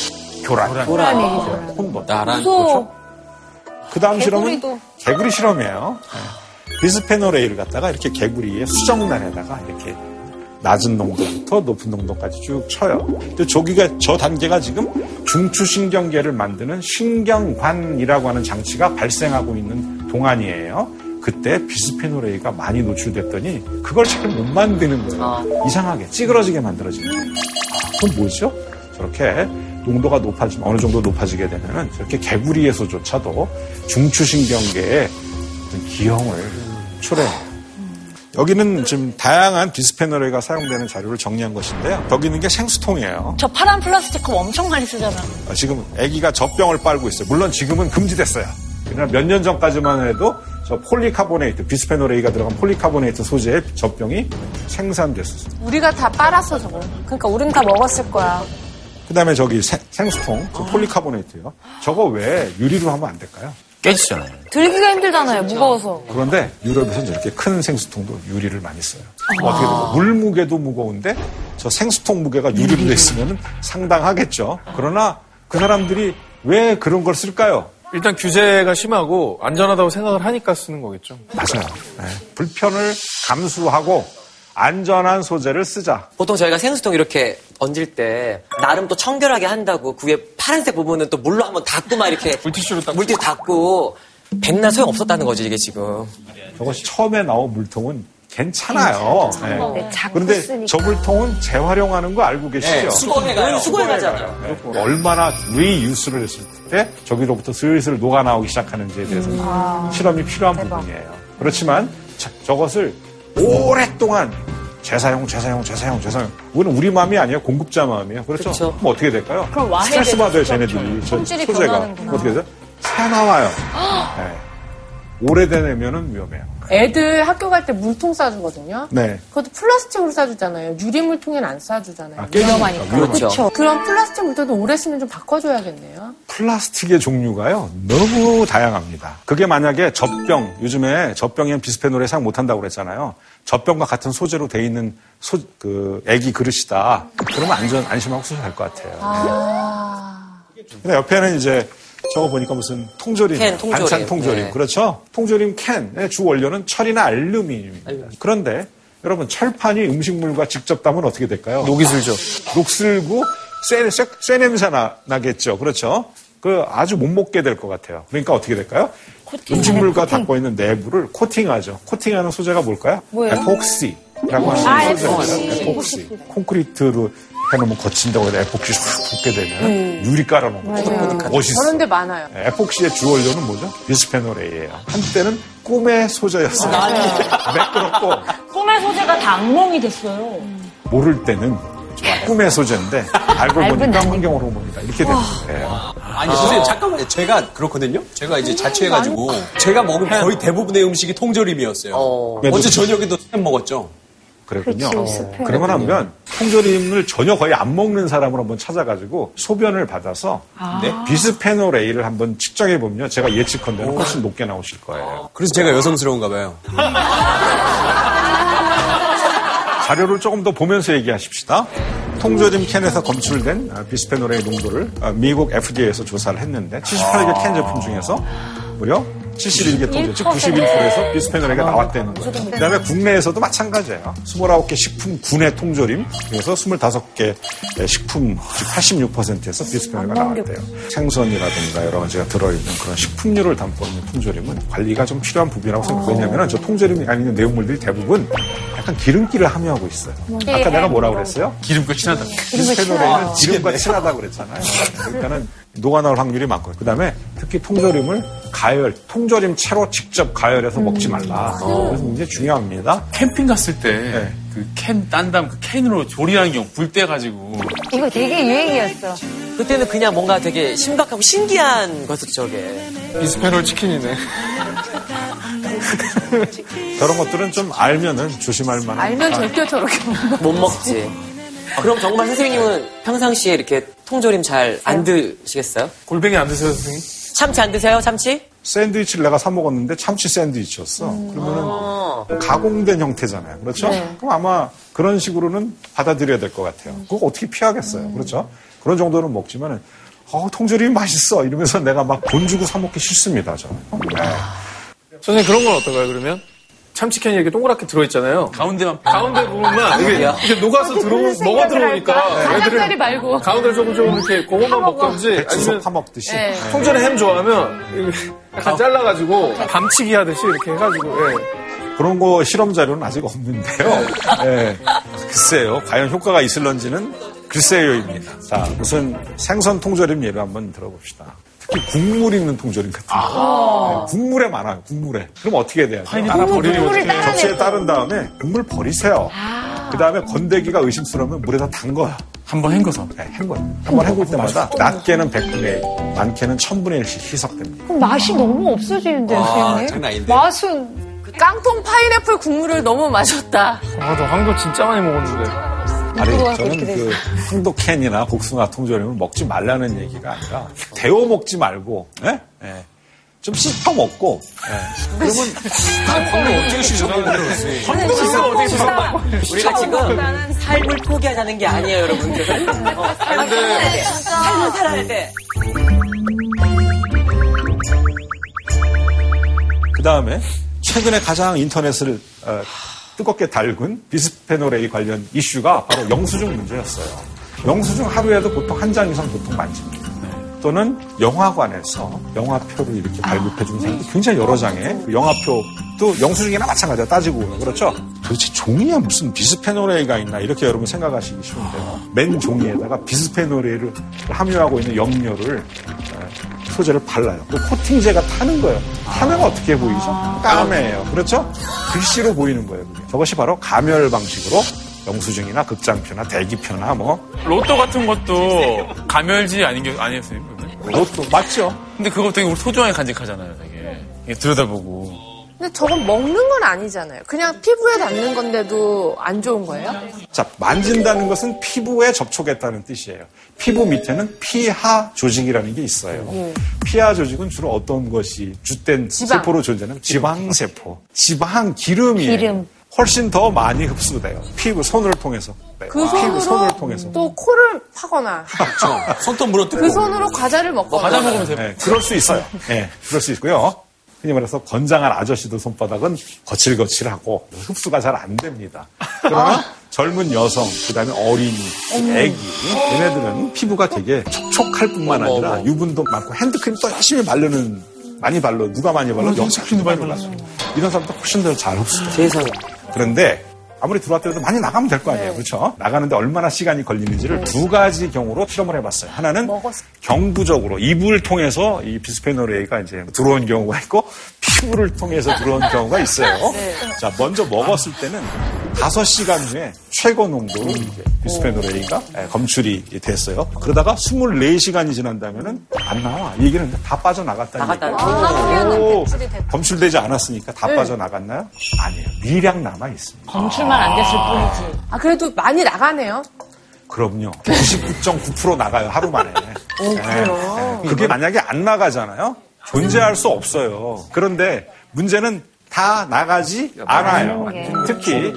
교란. 교란. 혼돈. 나란 무서워. 그 다음 실험은 개구리도. 개구리 실험이에요. 네. 비스페놀A를 갖다가 이렇게 개구리의 수정란에다가 이렇게 낮은 농도부터 높은 농도까지 쭉 쳐요. 근데 저기가 저 단계가 지금 중추신경계를 만드는 신경관이라고 하는 장치가 발생하고 있는 동안이에요. 그때 비스페놀A가 많이 노출됐더니 그걸 잘 못 만드는 거예요. 이상하게 찌그러지게 만들어지는 거예요. 아, 그건 뭐죠? 저렇게 농도가 높아지면 어느 정도 높아지게 되면은 저렇게 개구리에서조차도 중추신경계에 어떤 기형을 초래해요. 여기는 지금 다양한 비스페놀A가 사용되는 자료를 정리한 것인데요. 여기 있는 게 생수통이에요. 저 파란 플라스틱 컵 엄청 많이 쓰잖아. 어, 지금 아기가 젖병을 빨고 있어요. 물론 지금은 금지됐어요. 그러나 몇 년 전까지만 해도 저 폴리카보네이트, 비스페놀A가 들어간 폴리카보네이트 소재의 젖병이 생산됐었어요. 우리가 다 빨았어, 저거. 그러니까 우린 다 먹었을 거야. 그 다음에 저기 생, 생수통, 저 폴리카보네이트요. 저거 왜 유리로 하면 안 될까요? 깨지잖아요. 들기가 힘들잖아요. 무거워서. 그런데 유럽에서는 저렇게 큰 생수통도 유리를 많이 써요. 그럼 어떻게 되고 물 무게도 무거운데 저 생수통 무게가 유리로 돼 있으면 상당하겠죠. 그러나 그 사람들이 왜 그런 걸 쓸까요? 일단 규제가 심하고 안전하다고 생각을 하니까 쓰는 거겠죠. 맞아요. 네. 불편을 감수하고 안전한 소재를 쓰자. 보통 저희가 생수통 이렇게 얹을 때 나름 또 청결하게 한다고 그 위에 파란색 부분은 또 물로 한번 닦고 막 이렇게 물티슈로 닦고. 물티슈 닦고 백날 소용 없었다는 거죠 이게 지금. 저것이 처음에 나온 물통은 괜찮아요. 네. 네, 자꾸 그런데 쓰니까. 저 물통은 재활용하는 거 알고 계시죠? 수거해 가요. 수거해 가잖아요. 네. 얼마나 리유스를 했을 때 저기로부터 슬슬 녹아 나오기 시작하는지에 대해서 는 실험이 필요한 부분이에요. 그렇지만 저, 저것을 오랫동안 재사용, 재사용, 재사용, 재사용. 이거는 우리 마음이 아니에요. 공급자 마음이에요. 그렇죠? 그렇죠. 그럼 어떻게 될까요? 그럼. 스트레스 받아요, 쟤네들이. 소재가. 변하는구나. 어떻게 되죠? 새 나와요. 네. 오래되면은 위험해요. 애들 학교 갈 때 물통 싸주거든요. 네. 그것도 플라스틱으로 싸주잖아요. 유리 물통에는 안 싸주잖아요. 아, 깨지니까. 그렇죠. 그럼 플라스틱 물통도 오래 쓰면 좀 바꿔줘야겠네요. 플라스틱의 종류가요 너무 다양합니다. 그게 만약에 젖병 요즘에 젖병에는 비스페놀에 사용 못한다고 그랬잖아요. 젖병과 같은 소재로 돼 있는 소, 그 애기 그릇이다. 그러면 안전 안심하고 쓰셔도 될것 같아요. 근데 옆에는 이제 저거 보니까 무슨 통조림, 캔, 통조림. 반찬 통조림, 네. 그렇죠? 통조림 캔의 주 원료는 철이나 알루미늄입니다. 그런데 여러분 철판이 음식물과 직접 닿으면 어떻게 될까요? 녹이 슬죠. 녹슬고 쇠, 쇠, 쇠 냄새 나, 나겠죠. 그렇죠? 그 아주 못 먹게 될 것 같아요. 그러니까 어떻게 될까요? 음식물과 닿고 있는 내부를 코팅하죠. 코팅하는 소재가 뭘까요? 뭐예요? 에폭시라고 하는 소재예요. 에폭시. 콘크리트로 해놓으면 거친다고 해서 에폭시 확 붙게 되면 유리 깔아놓은 거죠. 멋있어. 그런 데 많아요. 네, 에폭시의 주 원료는 뭐죠? 비스페놀A예요. 한때는 꿈의 소재였어요. 매끄럽고 꿈의 소재가 다 악몽이 됐어요. 모를 때는 좋아요. 꿈의 소재인데 알고 보니까 나니까. 환경 호르몬이다. 이렇게 되는 거예요. 아니, 선생님, 잠깐만요. 제가 그렇거든요? 제가 이제 자취해가지고, 제가 먹은 거의 대부분의 음식이 통조림이었어요. 어. 네, 저- 저녁에도 햄 먹었죠? 그랬군요. 그렇지, 습해. 그러고 나면 통조림을 전혀 거의 안 먹는 사람을 한번 찾아가지고 소변을 받아서 네? 비스페놀 A를 한번 측정해 보면요. 제가 예측컨대는 훨씬 높게 나오실 거예요. 그래서 제가 여성스러운가 봐요. 자료를 조금 더 보면서 얘기하십시다. 통조림 캔에서 검출된 아, 비스페놀의 농도를 아, 미국 FDA에서 조사를 했는데 78개 캔 제품 중에서 무려 71개 통조, 즉 91%에서 비스페놀에가 나왔다는 거예요. 그 다음에 국내에서도 마찬가지예요. 29개 식품 군의 통조림 중에서 25개 식품, 즉 86%에서 비스페놀가 나왔대요. 생선이라든가 여러 가지가 들어있는 그런 식품류를 담고 있는 통조림은 관리가 좀 필요한 부분이라고 생각해요. 왜냐하면 저 통조림이 있는 내용물들이 대부분 약간 기름기를 함유하고 있어요. 아까 내가 뭐라고 그랬어요? 기름과 친하다. 비스페놀에는 기름과 친하다고 그랬잖아요. 그러니까는 녹아 나올 확률이 많고요. 그 다음에 특히 통조림을 가열, 통조림 채로 직접 가열해서 먹지 말라. 그래서 굉장히 중요합니다. 캠핑 갔을 때 네. 그캔딴 다음 그 캔으로 조리하는 경우 불 때 가지고 이거 되게 유행이었어. 그때는 그냥 뭔가 되게 심각하고 신기한 거였었죠, 저게. 비스페놀 치킨이네. 저런 것들은 좀 알면은 조심할 만한. 알면 절대 저렇게 못 먹지. 그럼 정말 선생님은 평상시에 이렇게 통조림 잘 안 드시겠어요? 골뱅이 안 드세요, 선생님? 참치 안 드세요, 참치? 샌드위치를 내가 사 먹었는데 참치 샌드위치였어. 그러면은 가공된 형태잖아요. 그렇죠? 그럼 아마 그런 식으로는 받아들여야 될 것 같아요. 그거 어떻게 피하겠어요. 그렇죠? 그런 정도는 먹지만은 어, 통조림이 맛있어. 이러면서 내가 막 돈 주고 사 먹기 싫습니다, 저는. 네. 선생님 그런 건 어떨까요, 그러면? 참치캔이 이렇게 동그랗게 들어있잖아요. 가운데만 가운데 부분만 이게, 이게 녹아서 들어오, 먹어 들어오니까 장작다리 애들은 말고. 가운데를 조금 조금 이렇게 그것만 먹던지 아니면 파먹듯이. 네. 통전에 햄 좋아하면 이렇게 약간 잘라가지고 밤치기 하듯이 이렇게 해가지고 예. 그런 거 실험 자료는 아직 없는데요. 예. 글쎄요. 과연 효과가 있을런지는 글쎄요입니다. 자, 우선 생선 통조림 예를 한번 들어봅시다. 특히 국물 있는 통조림 같은 거. 네, 국물에 많아요, 국물에. 그럼 어떻게 해야 돼요? 어떻게 해요? 접시에 따른 다음에 국물 버리세요. 그 다음에 건더기가 의심스러우면 물에다 담궈요. 한번 헹궈서 네, 헹궈요. 한번 헹굴 때마다 낮게는 100분의 1, 많게는 1000분의 1씩 희석됩니다. 그럼 맛이 너무 없어지는데요, 아, 선생님? 맛은 그 깡통 파인애플 국물을 너무 마셨다. 아, 나 황도 진짜 많이 먹었는데. 아니, 저는 그 황도 캔이나 복숭아 통조림을 먹지 말라는 얘기가 아니라 데워 먹지 말고, 예? 예. 좀 씹어 먹고, 예. 그러면 어떻게 시선을 우리가 지금 삶을 포기하자는 게 아니에요, 여러분들. 어, 삶을 살아야 돼. 삶을 살아야 돼. 그 다음에 최근에 가장 인터넷을 어, 뜨겁게 달군 비스페놀 A 관련 이슈가 바로 영수증 문제였어요. 영수증 하루에도 보통 한 장 이상 보통 만집니다. 또는 영화관에서 영화표를 이렇게 발급해 주는 사람도 굉장히 여러 장의 그 영화표도 영수증이나 마찬가지야 따지고 보면 그렇죠. 도대체 종이에 무슨 비스페놀 A가 있나 이렇게 여러분 생각하시기 쉬운데요. 맨 종이에다가 비스페놀 A를 함유하고 있는 염료를 어, 소재를 발라요. 그 코팅제가 타는 거예요. 타면 어떻게 보이죠? 까매요. 그렇죠? 글씨로 보이는 거예요. 그게. 저것이 바로 가멸 방식으로 영수증이나 극장표나 대기표나 뭐 로또 같은 것도 가멸지 아닌 게 아니었어요? 로또 맞죠? 근데 그거 되게 우리 소중하게 간직하잖아요, 되게. 이게 들여다보고. 근데 저건 먹는 건 아니잖아요. 그냥 피부에 닿는 건데도 안 좋은 거예요? 자, 만진다는 것은 피부에 접촉했다는 뜻이에요. 피부 밑에는 피하 조직이라는 게 있어요. 피하 조직은 주로 어떤 것이 주된 지방. 세포로 존재하는 지방세포. 지방 기름이에요. 기름. 훨씬 더 많이 흡수돼요. 피부 손을 통해서. 네, 그 손으로 손을 통해서. 또 코를 파거나 손톱 물어뜯고. 그 손으로 과자를 먹거나 과자 먹으면 돼. 네, 그럴 수 있어요. 네, 그럴 수 있고요. 흔히 말해서 건장한 아저씨들 손바닥은 거칠거칠하고 흡수가 잘 안 됩니다. 그러나 젊은 여성, 그 다음에 어린이, 애기, 얘네들은 피부가 되게 촉촉할 뿐만 아니라 유분도 많고 핸드크림도 열심히 바르는, 많이 발라. 누가 많이 발라? 영사크림도 많이 발라. 이런 사람도 훨씬 더 잘 흡수돼요. 세상에. 그런데 아무리 들어왔더라도 많이 나가면 될 거 아니에요. 그렇죠? 나가는데 얼마나 시간이 걸리는지를 두 가지 경우로 실험을 해봤어요. 하나는 경부적으로 입을 통해서 이 비스페놀 A가 이제 들어온 경우가 있고 피부를 통해서 들어온 경우가 있어요. 자, 먼저 먹었을 때는 5시간 후에 최고 농도로 이제 비스페놀 A가 예, 검출이 됐어요. 그러다가 24시간이 지난다면은 안 나와. 이 얘기는 다 빠져나갔다는 나갔다. 얘기예요. 오, 검출되지 않았으니까 다 빠져나갔나요? 아니에요. 미량 남아 있습니다. 검출 만 안 됐을 뿐이지. 아, 그래도 많이 나가네요. 그럼요. 99.9% 나가요, 하루 만에. 네, 네. 그게 만약에 안 나가잖아요? 존재할 수 없어요. 그런데 문제는 다 나가지 않아요. 특히,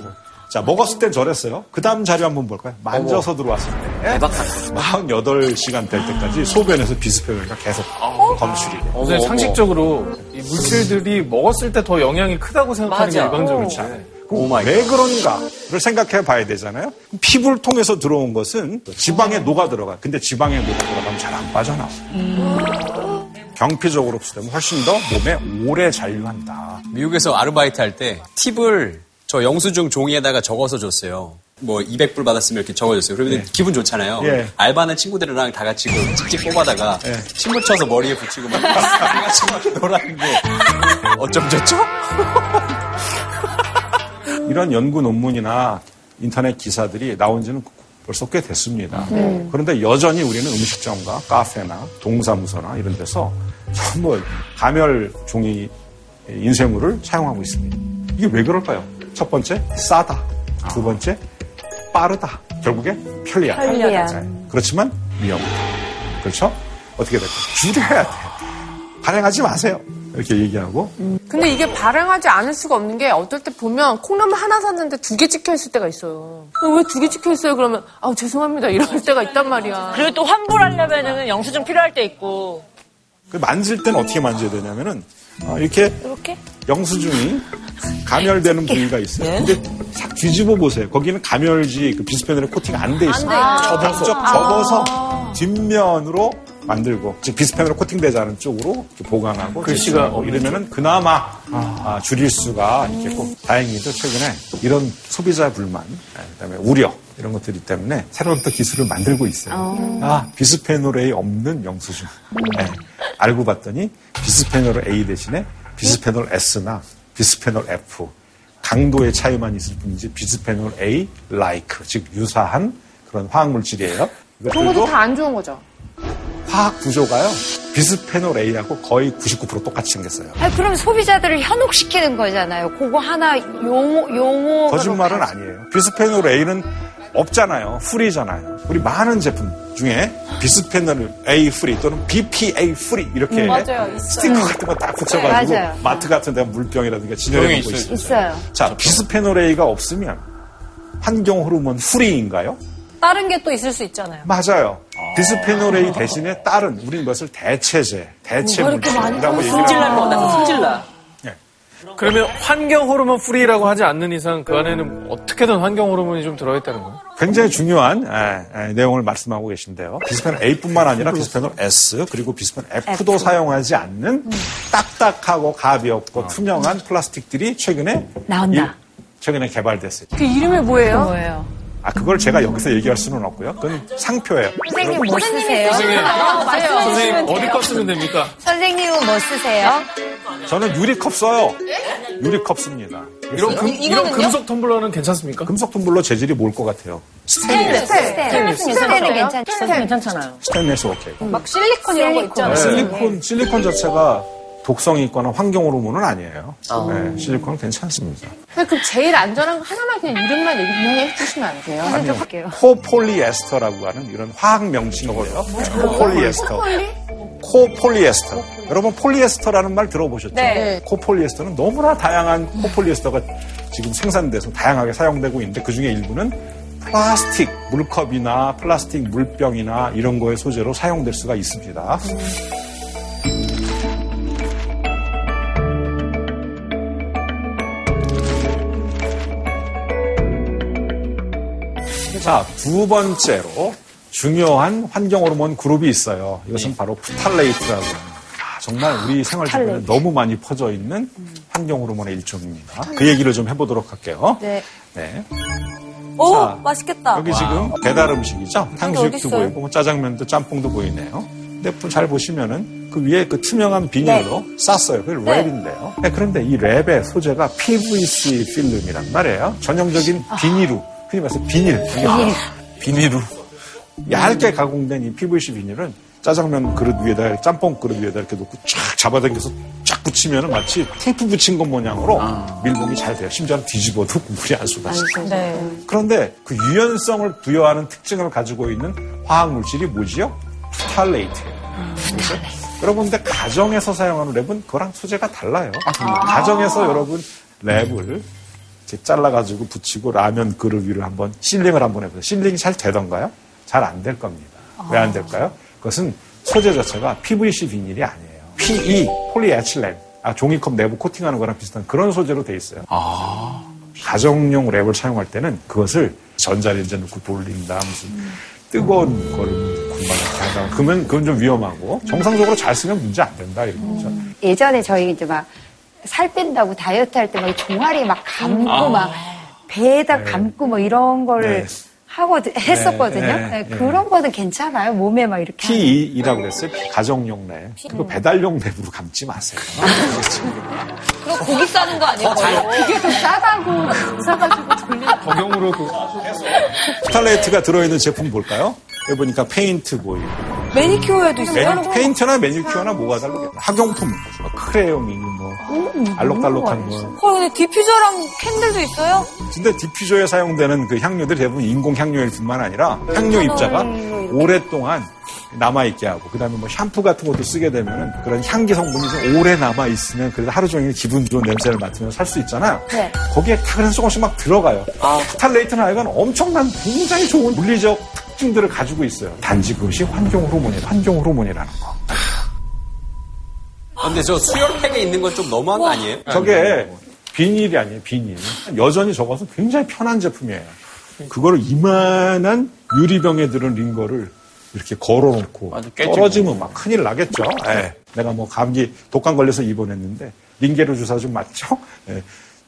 자, 먹었을 땐 저랬어요. 그 다음 자료 한번 볼까요? 만져서 들어왔을 때. 대박사건. 48시간 될 때까지 소변에서 비스페놀가 계속 검출이 돼요. 상식적으로 이 물질들이 먹었을 때 더 영향이 크다고 생각하는 게 맞아. 일반적이죠. 왜 그런가를 생각해 봐야 되잖아요. 피부를 통해서 들어온 것은 지방에 녹아 들어가. 근데 지방에 녹아 들어가면 잘 안 빠져나와. 경피적으로 봤을 때 훨씬 더 몸에 오래 잔류한다. 미국에서 아르바이트 할 때 팁을 저 영수증 종이에다가 적어서 줬어요. 뭐 200불 받았으면 이렇게 적어줬어요. 그러면 기분 좋잖아요. 예. 알바는 친구들이랑 다 같이 그 찍찍 뽑아다가 침 묻혀서 머리에 붙이고 막 다 같이 막 놀아는 게 어쩜 좋죠? 이런 연구 논문이나 인터넷 기사들이 나온 지는 벌써 꽤 됐습니다. 그런데 여전히 우리는 음식점과 카페나 동사무소나 이런 데서 전부 가멸 종이 인쇄물을 사용하고 있습니다. 이게 왜 그럴까요? 첫 번째, 싸다. 두 번째, 빠르다. 결국에 편리하다. 편리한. 네. 그렇지만 위험하다. 그렇죠? 어떻게 될까요? 줄여야 돼. 발행하지 마세요. 이렇게 얘기하고 근데 이게 발행하지 않을 수가 없는 게 어떨 때 보면 콩나물 하나 샀는데 두 개 찍혀 있을 때가 있어요. 왜 두 개 찍혀 있어요? 그러면 아우 죄송합니다 이럴 때가 있단 말이야. 그리고 또 환불하려면은 영수증 필요할 때 있고. 그 만질 때는 어떻게 만져야 되냐면은 어, 이렇게 이렇게? 영수증이 가멸되는 부위가 있어요. 근데 싹 뒤집어 보세요. 거기는 가멸지 그 비스페놀에 코팅 안 돼 있어요. 접어서 접어서 뒷면으로 만들고 즉 비스페놀에 코팅되지 않은 쪽으로 보강하고 글씨가 제출하고 이러면은 그나마 아, 줄일 수가 있겠고 다행히도 최근에 이런 소비자 불만 아, 그다음에 우려 이런 것들이 때문에 새로운 또 기술을 만들고 있어요. 아 비스페놀 A 없는 영수증. 네. 알고 봤더니 비스페놀 A 대신에 비스페놀 S나 비스페놀 F 강도의 차이만 있을 뿐이지 비스페놀 A like 즉 유사한 그런 화학 물질이에요. 그런 것도 다 안 좋은 거죠. 화학 구조가요. 비스페놀 A하고 거의 99% 똑같이 생겼어요. 아, 그럼 소비자들을 현혹시키는 거잖아요. 그거 하나 용어, 용어. 거짓말은 아니에요. 비스페놀 A는 없잖아요. free잖아요. 우리 많은 제품 중에 비스페놀 A free 또는 BPA free 이렇게 스티커 같은 거 딱 붙여가지고 네, 맞아요. 마트 같은 데 물병이라든가 진열해 병이 놓은 거 있어요. 있어요. 있어요. 자, 비스페놀 A가 없으면 환경 호르몬 free인가요? 다른 게 또 있을 수 있잖아요. 맞아요. 비스페놀 A 대신에 다른 우리는 이것을 대체제, 대체 물질이라고 얘기를 승질날 합니다. 것 같아서 승질나. 그러면 환경 호르몬 프리라고 하지 않는 이상 그 안에는 어떻게든 환경 호르몬이 좀 들어있다는 거예요? 굉장히 중요한 에, 에, 내용을 말씀하고 계신데요. 비스페놀 A뿐만 아니라 비스페놀 S 그리고 비스페놀 F도 사용하지 않는 딱딱하고 가볍고 투명한 플라스틱들이 최근에 나온다. 이- 최근에 개발됐어요. 그 이름이 뭐예요? 뭐예요? 아 그걸 제가 여기서 얘기할 수는 없고요. 그건 상표예요. 선생님 뭐 쓰세요? 선생님 어디 거 쓰면 됩니까? 선생님은 뭐 쓰세요? 저는 유리컵 써요. 유리컵 씁니다. 이런, 금, 이런 금속 텀블러는 괜찮습니까? 금속 텀블러 재질이 뭘 것 같아요? 스테인레스. 스테인레스? 선생님 괜찮잖아요. 스테인레스 오케이. 막 실리콘 이런 거 있잖아요. 실리콘 실리콘 자체가 독성이 있거나 환경 호르몬은 아니에요. 어. 네, 실리콘은 괜찮습니다. 근데 그럼 제일 안전한 거 하나만 그냥 이름만 얘기해 주시면 안 돼요? 할게요. 코폴리에스터라고 하는 이런 화학 명칭이에요. 코폴리에스터. 코폴리에스터. 여러분 폴리에스터라는 말 들어보셨죠? 네. 코폴리에스터는 너무나 다양한 코폴리에스터가 지금 생산돼서 다양하게 사용되고 있는데 그 중에 일부는 플라스틱 물컵이나 플라스틱 물병이나 이런 거의 소재로 사용될 수가 있습니다. 자, 두 번째로 중요한 환경 호르몬 그룹이 있어요. 이것은 바로 프탈레이트라고 하는 아, 정말 우리 생활 주변에 너무 많이 퍼져 있는 환경 호르몬의 일종입니다. 그 얘기를 좀 해보도록 할게요. 네. 네. 오, 자, 맛있겠다. 여기 지금 배달 음식이죠. 탕수육도? 보이고 뭐 짜장면도 짬뽕도 보이네요. 근데 잘 보시면은 그 위에 그 투명한 비닐로 쌌어요. 그게 랩인데요. 네, 그런데 이 랩의 소재가 PVC 필름이란 말이에요. 전형적인 비닐류. 흔히 말해서 비닐. 비닐류. 얇게 가공된 이 PVC 비닐은 짜장면 그릇 위에다 짬뽕 그릇 위에다 이렇게 놓고 쫙 잡아당겨서 쫙 붙이면 마치 테이프 붙인 것 모양으로 밀봉이 잘 돼요. 심지어는 뒤집어도 물이 안 쏟아져요. 네. 그런데 그 유연성을 부여하는 특징을 가지고 있는 화학 물질이 뭐지요? 프탈레이트예요. 그렇죠? 여러분, 근데 가정에서 사용하는 랩은 그거랑 소재가 달라요. 가정에서 여러분 랩을 이렇게 잘라가지고 붙이고 라면 그릇 위를 한번 실링을 한번 해보세요. 실링이 잘 되던가요? 잘 안 될 겁니다. 왜안 될까요? 그것은 소재 자체가 PVC 비닐이 아니에요. PE, 폴리에틸렌. 아, 종이컵 내부 코팅하는 거랑 비슷한 그런 소재로 돼 있어요. 가정용 랩을 사용할 때는 그것을 전자레인지에 넣고 돌린다, 무슨 뜨거운 거를 이렇게 하다. 그러면 그건 좀 위험하고 정상적으로 잘 쓰면 문제 안 된다 이거죠. 예전에 저희 이제 막 살 뺀다고 다이어트 할 때 막 종아리 막 감고 음. 막 배에다 네. 감고 뭐 이런 거를 네. 하고 했었거든요. 네, 네, 네. 그런 거는 괜찮아요. 몸에 막 이렇게. 하는 PE라고 그랬어요. 가정용 랩. 그거 배달용 랩으로 감지 마세요. 그럼 고기 싸는 거 아니에요? 그게 더 싸다고 사가지고 돌리는 적용으로 그 프탈레이트가 들어있는 제품 볼까요? 여기 보니까 페인트 보이고 매니큐어에도 있어요? 매니, 페인트나 매니큐어나 뭐가 다르겠나? 학용품, 뭐 크레용이 뭐 알록달록한 뭐. 어, 근데 디퓨저랑 캔들도 있어요? 근데 디퓨저에 사용되는 그 향료들이 대부분 인공 향료일 뿐만 아니라 향료 입자가 오랫동안 남아있게 하고 그다음에 뭐 샴푸 같은 것도 쓰게 되면은 그런 향기 성분이 좀 오래 남아 있으면 그래도 하루 종일 기분 좋은 냄새를 맡으면서 살 수 있잖아요. 네. 거기에 다 그래서 조금씩 막 들어가요. 프탈레이트나 이건 엄청난 굉장히 좋은 물리적 특징들을 가지고 있어요. 단지 그것이 환경 호르몬이에요. 환경 호르몬이라는 거. 아, 근데 저 수혈팩에 있는 건 좀 너무한 거 아니에요? 저게 비닐이 아니에요, 비닐. 여전히 적어서 굉장히 편한 제품이에요. 그거를 이만한 유리병에 들은 링거를 이렇게 걸어놓고. 떨어지면 막 큰일 나겠죠. 예. 내가 뭐 감기 독감 걸려서 입원했는데 링게르 주사 좀 맞죠? 예.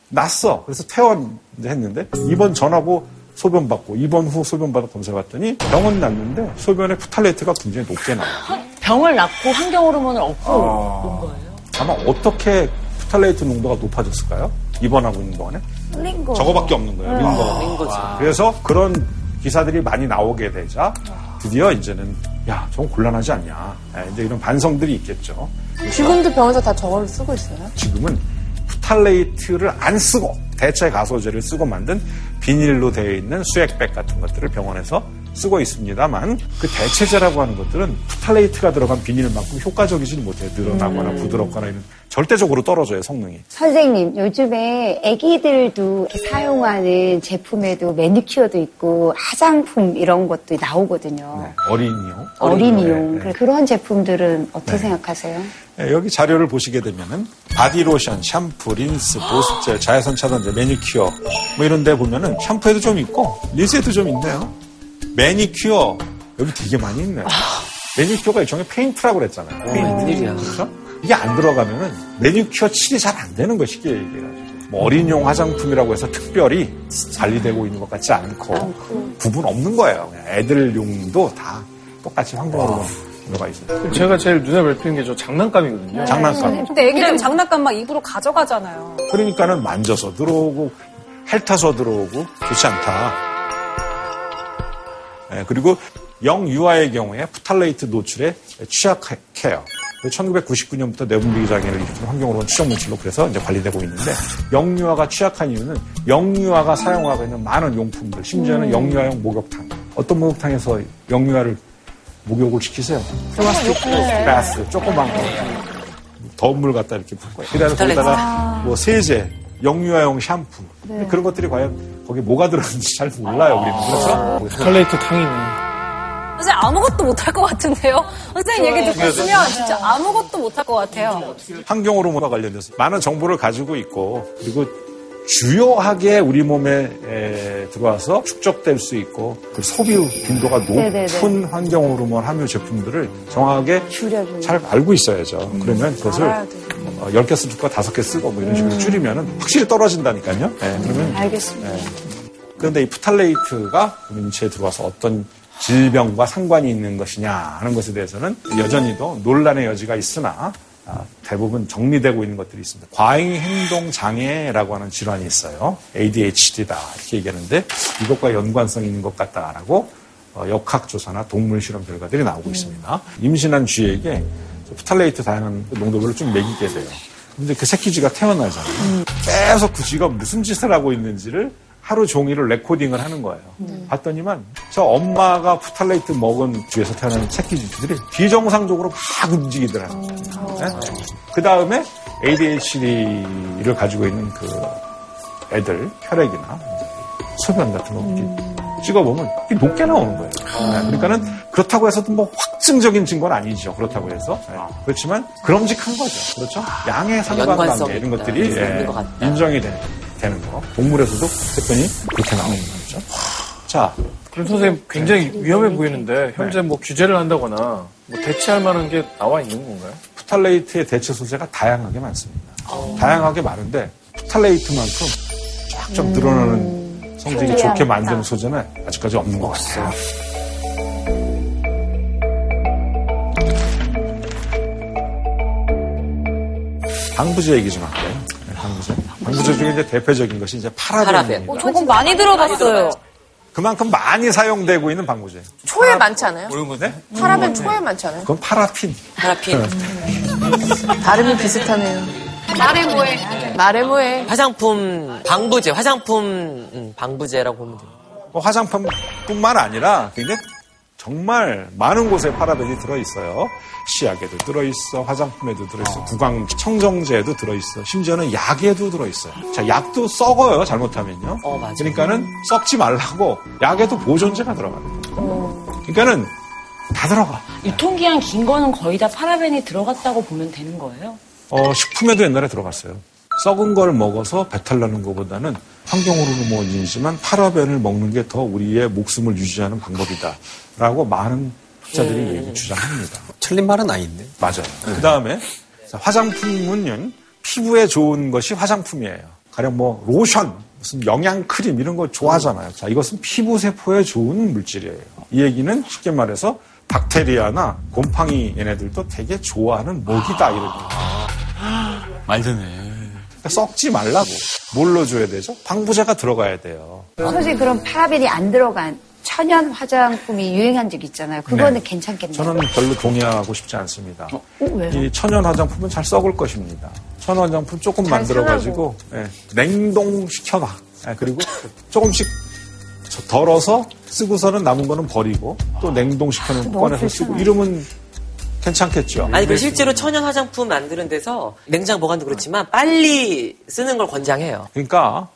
났어. 그래서 퇴원했는데 입원 전하고 소변 받고 입원 후 소변 받아 검사해봤더니 병은 났는데 소변에 프탈레이트가 굉장히 높게 나와요. 병을 낫고 환경 호르몬을 얻고 온 거예요. 아마 어떻게 프탈레이트 농도가 높아졌을까요? 입원하고 있는 동안에? 링거. 저거밖에 없는 거예요. 링거가. 링거지. 그래서 그런 기사들이 많이 나오게 되자 드디어 이제는 야, 좀 곤란하지 않냐. 예, 이제 이런 반성들이 있겠죠. 지금도 병원에서 다 저거를 쓰고 있어요. 지금은 프탈레이트를 안 쓰고 대체 가소제를 쓰고 만든 비닐로 되어 있는 수액백 같은 것들을 병원에서 쓰고 있습니다만 그 대체제라고 하는 것들은 프탈레이트가 들어간 비닐만큼 효과적이지는 못해요. 늘어나거나 부드럽거나 이런 절대적으로 떨어져요 성능이. 선생님, 요즘에 아기들도 사용하는 제품에도 매니큐어도 있고 화장품 이런 것도 나오거든요. 네, 어린이용. 어린이용. 네, 네. 그런 제품들은 어떻게 생각하세요? 네, 여기 자료를 보시게 되면은 바디로션, 샴푸, 린스, 보습제, 자외선 차단제, 매니큐어 뭐 이런 데 보면은 샴푸에도 좀 있고 린스에도 좀 있네요. 매니큐어 여기 되게 많이 있네요. 매니큐어가 일종의 페인트라고 그랬잖아요. 페인트. 웬일이야. 그렇죠? 이게 안 들어가면은 매니큐어 칠이 잘 안 되는 거 쉽게 얘기해가지고. 뭐 어린이용 화장품이라고 해서 특별히 관리되고 있는 것 같지 않고 구분 없는 거예요. 애들용도 다 똑같이 환경으로 들어가 있어요. 제가 제일 눈에 밟히는 게 저 장난감이거든요. 장난감. 근데 애기들은 장난감 막 입으로 가져가잖아요. 그러니까는 만져서 들어오고 핥아서 들어오고 좋지 않다. 예, 그리고 영유아의 경우에 푸탈레이트 노출에 취약해요. 1999년부터 내분비기 장애를 일으키는 환경으로는 추정 물질로 그래서 이제 관리되고 있는데 영유아가 취약한 이유는 영유아가 사용하고 있는 많은 용품들, 심지어는 영유아용 목욕탕. 어떤 목욕탕에서 영유아를 목욕을 시키세요? 플라스틱 bath, 조그만 거. 더운 물 갖다 이렇게 붓고 그다음에 거기다가 뭐 세제, 영유아용 샴푸 그런 것들이 과연 거기에 뭐가 들어있는지 잘 몰라요 우리는 그래서 스칼레이트 탕이네. 선생님 아무것도 못할 것 같은데요? 선생님 얘기 듣고 있으면 진짜 아무것도 못할 것 같아요. 환경 호르몬과 관련돼서 많은 정보를 가지고 있고 그리고 주요하게 우리 몸에 에, 들어와서 축적될 수 있고 그 소비 빈도가 네네네. 높은 환경 호르몬 함유 제품들을 정확하게 줄여주는. 잘 알고 있어야죠. 그러면 그것을 어, 10개 쓸거 5개 쓰고 뭐 이런 식으로 줄이면 확실히 떨어진다니까요. 네, 그러면 알겠습니다. 그런데 이 푸탈레이트가 우리 인체에 들어와서 어떤 질병과 상관이 있는 것이냐 하는 것에 대해서는 여전히도 논란의 여지가 있으나 아, 대부분 정리되고 있는 것들이 있습니다. 과잉 행동 장애라고 하는 질환이 있어요. ADHD다 이렇게 얘기하는데 이것과 연관성이 있는 것 같다라고 어, 역학조사나 동물 실험 결과들이 나오고 있습니다. 임신한 쥐에게 프탈레이트 다양한 농도별로 좀 먹이게 돼요. 근데 그 새끼 쥐가 태어나잖아요. 계속 그 쥐가 무슨 짓을 하고 있는지를 하루 종일을 recording을 하는 거예요. 봤더니만 저 엄마가 프탈레이트 먹은 쥐에서 태어난 새끼 쥐들이 비정상적으로 막 움직이더라고요. 그 다음에 ADHD를 가지고 있는 그 애들 혈액이나 소변 같은 거 이렇게 찍어보면 이게 높게 나오는 거예요. 네, 그러니까는 그렇다고 해서도 뭐 확증적인 증거는 아니죠. 그렇다고 해서. 네, 그렇지만 그럼직한 거죠. 그렇죠? 양의 상관관계 이런. 것들이 예. 인정이 되, 되는 거. 동물에서도 했더니 그렇게 나오는 거죠. 자, 그럼 선생님 굉장히 위험해 보이는데 현재 뭐 규제를 한다거나 뭐 대체할 만한 게 나와 있는 건가요? 푸탈레이트의 대체 소재가 다양하게 많습니다. 다양하게 많은데 푸탈레이트만큼 쫙쫙 늘어나는 성질이 편리함 좋게 만드는. 소재는 아직까지 없는 것 같아요. 방부제 얘기 좀 할게요. 네. 방부제 중에 이제 대표적인 것이 이제 파라벤입니다. 파라벤. 조금 많이 들어봤어요. 그만큼 많이 사용되고 있는 방부제. 초에 많지 않아요? 모르는 건데? 파라벤 초에 많지 않아요? 그건 파라핀. 파라핀. 발음이 비슷하네요. 말해 뭐해. 말해 뭐해. 화장품 방부제, 화장품 음, 방부제라고 보면 돼요. 뭐 화장품뿐만 아니라 굉장히 정말 많은 곳에 파라벤이 들어있어요. 치약에도 들어있어, 화장품에도 들어있어, 구강 청정제에도 들어있어, 심지어는 약에도 들어있어요. 자, 약도 썩어요, 잘못하면요. 어, 맞아요. 그러니까는 썩지 말라고 약에도 보존제가 들어가요. 그러니까는 다 들어가. 유통기한 긴 거는 거의 다 파라벤이 들어갔다고 보면 되는 거예요? 어, 식품에도 옛날에 들어갔어요. 썩은 걸 먹어서 배탈 나는 것보다는 환경 호르몬이지만 파라벤을 먹는 게 더 우리의 목숨을 유지하는 방법이다. 라고 많은 학자들이 얘기 주장합니다. 틀린 말은 아닌데. 맞아요. 그 다음에 화장품은 피부에 좋은 것이 화장품이에요. 가령 뭐 로션, 무슨 영양 크림 이런 거 좋아하잖아요. 자, 이것은 피부 세포에 좋은 물질이에요. 이 얘기는 쉽게 말해서 박테리아나 곰팡이 얘네들도 되게 좋아하는 먹이다 이런 거. 말되네. 그러니까 썩지 말라고 뭘로 줘야 되죠? 방부제가 들어가야 돼요. 솔직히 그럼 파라벤이 안 들어간 천연 화장품이 유행한 적 있잖아요. 그거는 네. 괜찮겠네요. 저는 별로 동의하고 싶지 않습니다. 어, 왜요? 이 천연 화장품은 잘 썩을 것입니다. 천연 화장품 조금 만들어가지고 예, 냉동시켜봐. 예, 그리고 조금씩 저- 덜어서 쓰고서는 남은 거는 버리고 또 냉동시켜놓은 거 꺼내서 쓰고 이러면 괜찮겠죠. 아니, 그 실제로 천연 화장품 만드는 데서 냉장 보관도 그렇지만 빨리 쓰는 걸 권장해요. 그러니까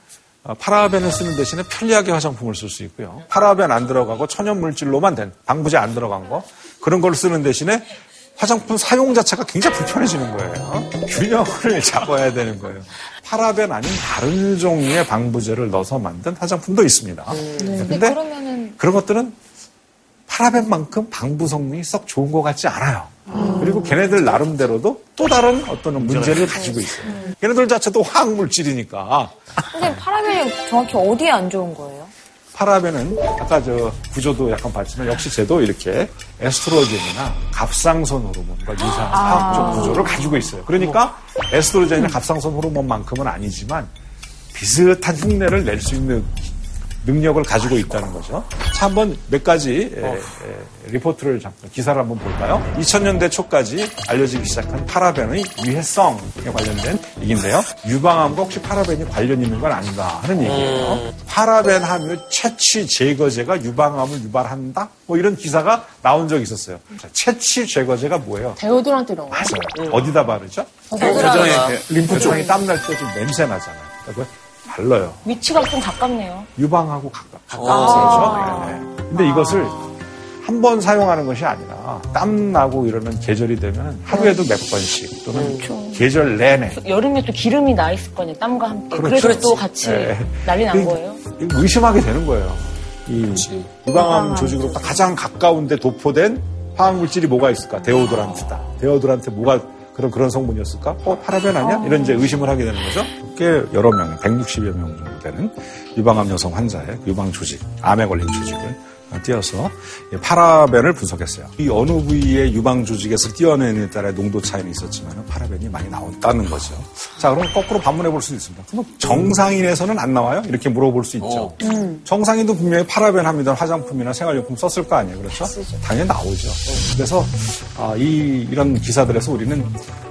어, 파라벤을 쓰는 대신에 편리하게 화장품을 쓸 수 있고요. 파라벤 안 들어가고 천연 물질로만 된 방부제 안 들어간 거 그런 걸 쓰는 대신에 화장품 사용 자체가 굉장히 불편해지는 거예요. 균형을 잡아야 되는 거예요. 파라벤 아닌 다른 종류의 방부제를 넣어서 만든 화장품도 있습니다. 근데 그러면은 그런 것들은 파라벤만큼 방부 성능이 썩 좋은 것 같지 않아요. 그리고 걔네들 나름대로도 또 다른 어떤 문제를 가지고 있어요. 걔네들 자체도 화학 물질이니까 선생님 파라벤이 정확히 어디에 안 좋은 거예요? 파라벤은 아까 저 구조도 약간 봤지만 역시 쟤도 이렇게 에스트로겐이나 갑상선 호르몬과 유사한 화학적 구조를 가지고 있어요. 그러니까 에스트로겐이나 갑상선 호르몬만큼은 아니지만 비슷한 흉내를 낼 수 있는 능력을 가지고 있다는 거죠. 자, 한번 몇 가지 에, 에, 리포트를 잠깐 기사를 한번 볼까요? 2000년대 초까지 알려지기 시작한 파라벤의 위해성에 관련된 얘기인데요. 유방암과 혹시 파라벤이 관련 있는 건 아닌가 하는 얘기예요. 파라벤 함유 체취 제거제가 유방암을 유발한다? 뭐 이런 기사가 나온 적이 있었어요. 자, 체취 제거제가 뭐예요? 데오드란트 이런 거. 맞아요. 어디다 바르죠? 여전히 이렇게 림프 쪽이 땀날 때 좀 냄새 나잖아요. 발라요. 위치가 좀 가깝네요. 유방하고 가깝, 가까워서. 네, 네. 근데 이것을 한 번 사용하는 것이 아니라 땀 나고 이러는 계절이 되면 하루에도 몇 번씩 또는 계절 내내 여름에 또 기름이 나 있을 거냐, 땀과 함께. 그렇죠. 그래서 그렇지. 또 같이 네. 난리 난 그- 거예요. 의심하게 되는 거예요. 이 유방암 조직으로부터 가장 가까운데 도포된 화학물질이 뭐가 있을까? 데오도란트다. 데오도란트 뭐가 그런 그런 성분이었을까? 어 파라벤 아니야? 이런 이제 의심을 하게 되는 거죠. 꽤 여러 명, 160여 명 정도 되는 유방암 여성 환자의 유방 조직, 암에 걸린 조직을 띄어서 파라벤을 분석했어요. 이 어느 부위의 유방 조직에서 띄어내느냐에 따라 농도 차이는 있었지만 파라벤이 많이 나왔다는 거죠. 자, 그럼 거꾸로 반문해 볼 수도 있습니다. 그럼 정상인에서는 안 나와요? 이렇게 물어볼 수 있죠. 정상인도 분명히 파라벤 합니다. 화장품이나 생활용품 썼을 거 아니에요. 그렇죠? 당연히 나오죠. 그래서 아, 이, 이런 기사들에서 우리는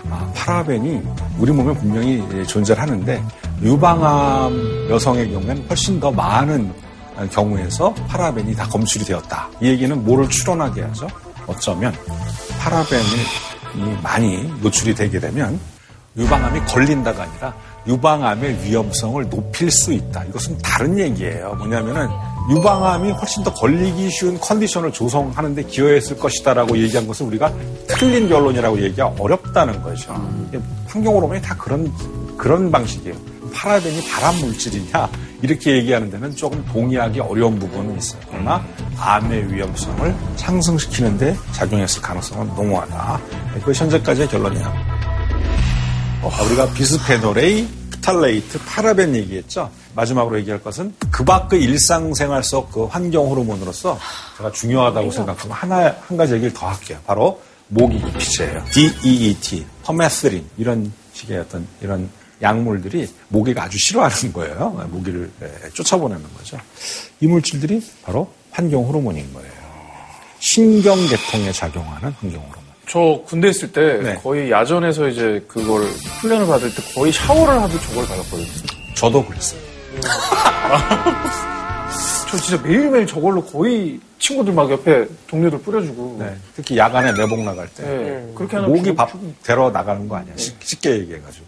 아, 파라벤이 우리 몸에 분명히 예, 존재를 하는데 유방암 여성의 경우에는 훨씬 더 많은 경우에서 파라벤이 다 검출이 되었다. 이 얘기는 뭐를 추론하게 하죠? 어쩌면 파라벤이 많이 노출이 되게 되면 유방암이 걸린다가 아니라 유방암의 위험성을 높일 수 있다. 이것은 다른 얘기예요. 뭐냐면은 유방암이 훨씬 더 걸리기 쉬운 컨디션을 조성하는데 기여했을 것이다라고 얘기한 것은 우리가 틀린 결론이라고 얘기하기 어렵다는 거죠. 보면 다 그런 그런 방식이에요. 파라벤이 발암 물질이냐 이렇게 얘기하는 데는 조금 동의하기 어려운 부분은 있어요. 그러나 암의 위험성을 상승시키는데 작용했을 가능성은 농후하다. 그것이 현재까지의 결론이야. 아, 우리가 비스페놀 A, 프탈레이트, 파라벤 얘기했죠. 마지막으로 얘기할 것은 그 밖의 일상생활 속 그 환경 호르몬으로서 제가 중요하다고 생각하면 하나 한 가지 얘기를 더 할게요. 바로 모기 기피제예요. DEET, permethrin 이런 식의 어떤 이런 약물들이 모기가 아주 싫어하는 거예요. 모기를 예, 쫓아보내는 거죠. 이 물질들이 바로 환경 호르몬인 거예요. 신경계통에 작용하는 환경 호르몬. 저 군대 있을 때 네. 거의 야전에서 이제 그걸 훈련을 받을 때 거의 샤워를 하듯 저걸 받았거든요. 저도 그랬어요. 저 진짜 매일매일 저걸로 거의 친구들 막 옆에 동료들 뿌려주고. 네, 특히 야간에 내복 나갈 때 네, 그렇게 하면 좀밥 데러 나가는 거 아니야. 쉽- 쉽게 얘기해가지고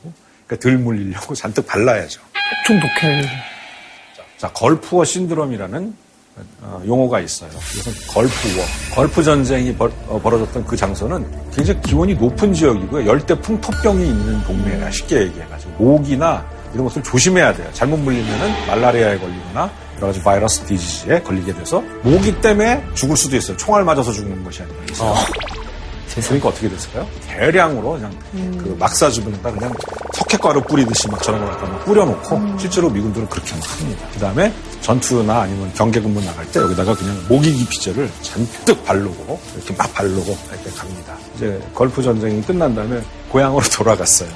그러니까 덜 물리려고 잔뜩 발라야죠. 좀 독해. 자, Gulf War syndrome이라는 어, 용어가 있어요. 이것은 Gulf War. 걸프 전쟁이 벌, 어졌던 그 장소는 굉장히 기온이 높은 지역이고요. 열대 풍토병이 있는 동네라 쉽게 얘기해가지고 모기나 이런 것을 조심해야 돼요. 잘못 물리면은 말라리아에 걸리거나 여러 가지 바이러스 disease에 걸리게 돼서 모기 때문에 죽을 수도 있어요. 총알 맞아서 죽는 것이 아니라. 그러니까 어떻게 됐을까요? 대량으로 그냥 그 막사 주변에다 그냥 석회가루 뿌리듯이 막 저런 걸 갖다 막 뿌려놓고 실제로 미군들은 그렇게 막 합니다. 그 다음에 전투나 아니면 경계 근무 나갈 때 여기다가 그냥 모기 기피제를 잔뜩 바르고 이렇게 막 바르고 이렇게 갑니다. 이제 걸프 전쟁이 끝난 다음에 고향으로 돌아갔어요.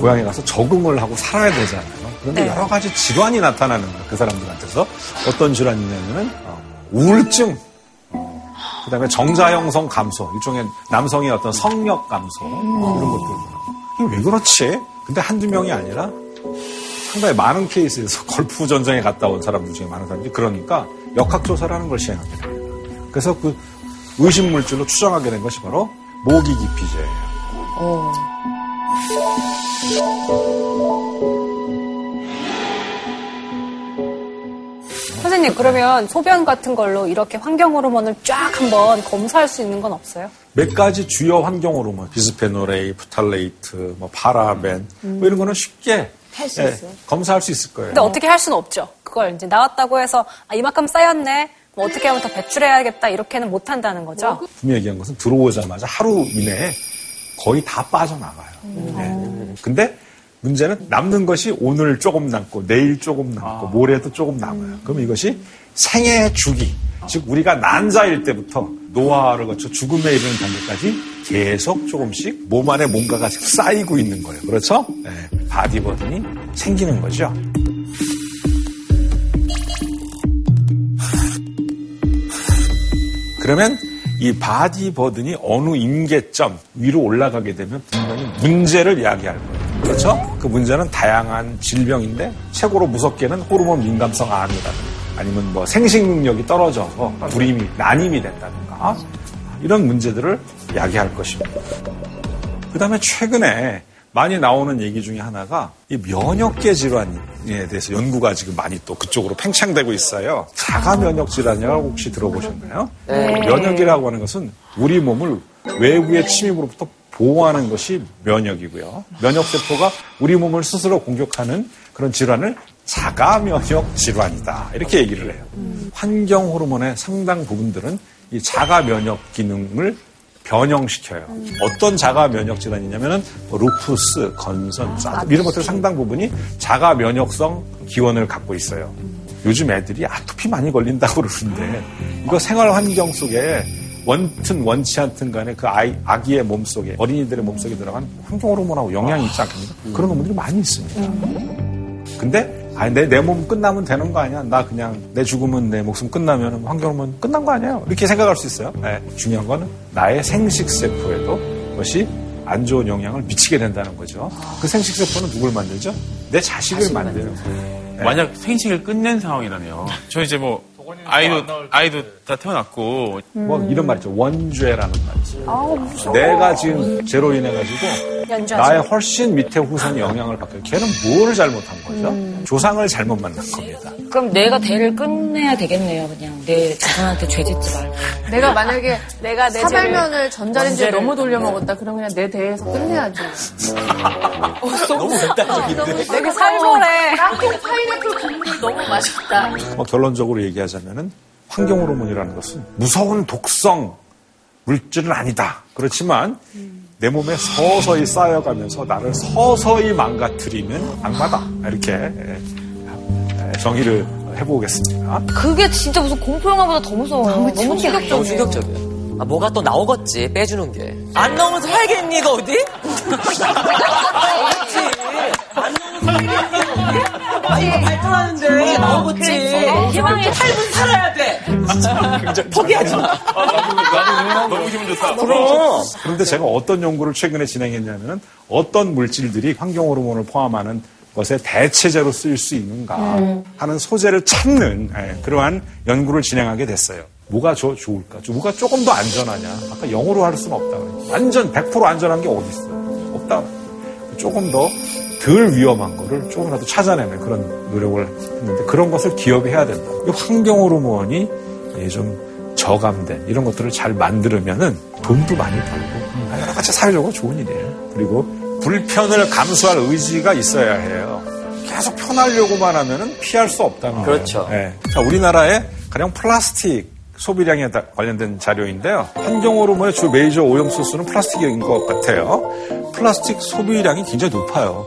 고향에 가서 적응을 하고 살아야 되잖아요. 그런데 여러 가지 질환이 나타나는 거예요. 그 사람들한테서 어떤 질환이냐면은 어, 우울증, 그 다음에 정자형성 감소, 일종의 남성의 어떤 정력 감소, 뭐 이런 것들. 이게 왜 그렇지? 근데 한두 명이 아니라 상당히 많은 케이스에서 걸프 전쟁에 갔다 온 사람들 중에 많은 사람들이 그러니까 역학조사라는 걸 시행하게 됩니다. 그래서 그 의심물질로 추정하게 된 것이 바로 모기 기피제예요. 선생님, 그러면 소변 같은 걸로 이렇게 환경 호르몬을 쫙 한번 검사할 수 있는 건 없어요? 몇 가지 주요 환경 호르몬, 비스페놀 A, 프탈레이트, 뭐 파라벤, 뭐 이런 거는 쉽게 할수 예. 검사할 수 있을 거예요. 근데 어떻게 할 수는 없죠. 그걸 이제 나왔다고 해서 아, 이만큼 쌓였네. 뭐 어떻게 하면 더 배출해야겠다. 이렇게는 못 한다는 거죠. 분명히 얘기한 것은 들어오자마자 하루 이내에 거의 다 빠져나가요. 네. 근데 문제는 남는 것이 오늘 조금 남고 내일 조금 남고 모레도 조금 남아요. 그럼 이것이 생애 주기, 즉 우리가 난자일 때부터 노화를 거쳐 죽음에 이르는 단계까지 계속 조금씩 몸 안에 뭔가가 쌓이고 있는 거예요. 그렇죠? 네. body burden이 생기는 거죠. 그러면 이 body burden이 어느 임계점 위로 올라가게 되면 분명히 문제를 야기할 거예요. 그렇죠? 그 문제는 다양한 질병인데 최고로 무섭게는 호르몬 민감성 암이라든가 아니면 뭐 생식 능력이 떨어져서 불임이 난임이 된다든가 이런 문제들을 이야기할 것입니다. 그 다음에 최근에 많이 나오는 얘기 중에 하나가 이 면역계 질환에 대해서 연구가 지금 많이 또 그쪽으로 팽창되고 있어요. 자가 면역 질환이라고 혹시 들어보셨나요? 네. 면역이라고 하는 것은 우리 몸을 외부의 침입으로부터 보호하는 것이 면역이고요. 면역 세포가 우리 몸을 스스로 공격하는 그런 질환을 자가 면역 질환이다. 이렇게 얘기를 해요. 환경 호르몬의 상당 부분들은 이 자가 면역 기능을 변형시켜요. 어떤 자가 면역 질환이냐면은 뭐 루푸스, 건선, 짜 이런 것들 상당 부분이 자가 면역성 기원을 갖고 있어요. 요즘 애들이 아토피 많이 걸린다고 그러는데 이거 생활 환경 속에 원튼 원치 않든 간에 그 아이, 아기의 몸 속에 어린이들의 몸 속에 들어간 환경 호르몬하고 영향이 있지 않습니까? 그런 놈들이 많이 있습니다. 근데 아니 내 내 몸 끝나면 되는 거 아니야? 나 그냥 내 죽으면 내 목숨 끝나면 환경 호르몬 끝난 거 아니에요? 이렇게 생각할 수 있어요. 네, 중요한 거는 나의 생식 세포에도 그것이 안 좋은 영향을 미치게 된다는 거죠. 그 생식 세포는 누굴 만들죠? 내 자식을 만드는 거예요. 네. 만약 생식을 끝낸 상황이라네요. 저 이제 뭐 아이도 아이도 다 태어났고 뭐 이런 말 있죠. 원죄라는 말 있죠. 내가 지금 제로 인해 가지고 나의 훨씬 밑에 후손이 영향을 받고 걔는 뭘 잘못한 거죠? 조상을 잘못 만난 겁니다. 그럼 내가 대를 끝내야 되겠네요, 그냥. 내 자손한테 죄 짓지 말고. 내가 만약에 내가 내 사발면을 전자레인지에 너무 돌려 먹었다. 그럼 그냥 내 대에서 끝내야지. 너무 극단적인데. 되게 살벌해. 파인애플 국물이 너무 맛있다. 뭐 결론적으로 얘기하자면은 환경 호르몬이라는 것은 무서운 독성 물질은 아니다. 그렇지만 내 몸에 서서히 쌓여가면서 나를 서서히 망가뜨리는 악마다. 이렇게 예, 예, 정의를 해보겠습니다. 그게 진짜 무슨 공포 영화보다 더 무서워요. 너무 너무 충격적이에요. 충격적이야. 아, 뭐가 또 나오겠지, 빼주는 게. 안 나오면 살겠니, 이거 어디? 그렇지. 안 나오면 살겠니, 어디? 아, 이거 발전하는데. 나오겠지. 희망의 삶은 살아야 돼. 포기하지 마. 너무 기분 좋다. 그럼. 그런데 제가 어떤 연구를 최근에 진행했냐면은 어떤 물질들이 환경 호르몬을 포함하는 것에 대체제로 쓰일 수 있는가 하는 소재를 찾는 예, 그러한 연구를 진행하게 됐어요. 뭐가 저 좋을까? 저 뭐가 조금 더 안전하냐? 아까 영어로 할 수는 없다. 그래요. 완전 100% 안전한 게 어디 있어요? 없다. 조금 더 덜 위험한 거를 조금이라도 찾아내는 그런 노력을 했는데 그런 것을 기업이 해야 된다. 이 환경 호르몬이 예, 좀 저감된 이런 것들을 잘 만들면은 돈도 많이 벌고 여러 가지 사회적으로 좋은 일이에요. 그리고 불편을 감수할 의지가 있어야 해요. 계속 편하려고만 하면은 피할 수 없다는 거예요. 그렇죠. 예. 자, 우리나라의 가령 플라스틱 소비량에 다- 관련된 자료인데요. 환경 호르몬의 주 메이저 오염 소스는 플라스틱인 것 같아요. 플라스틱 소비량이 굉장히 높아요.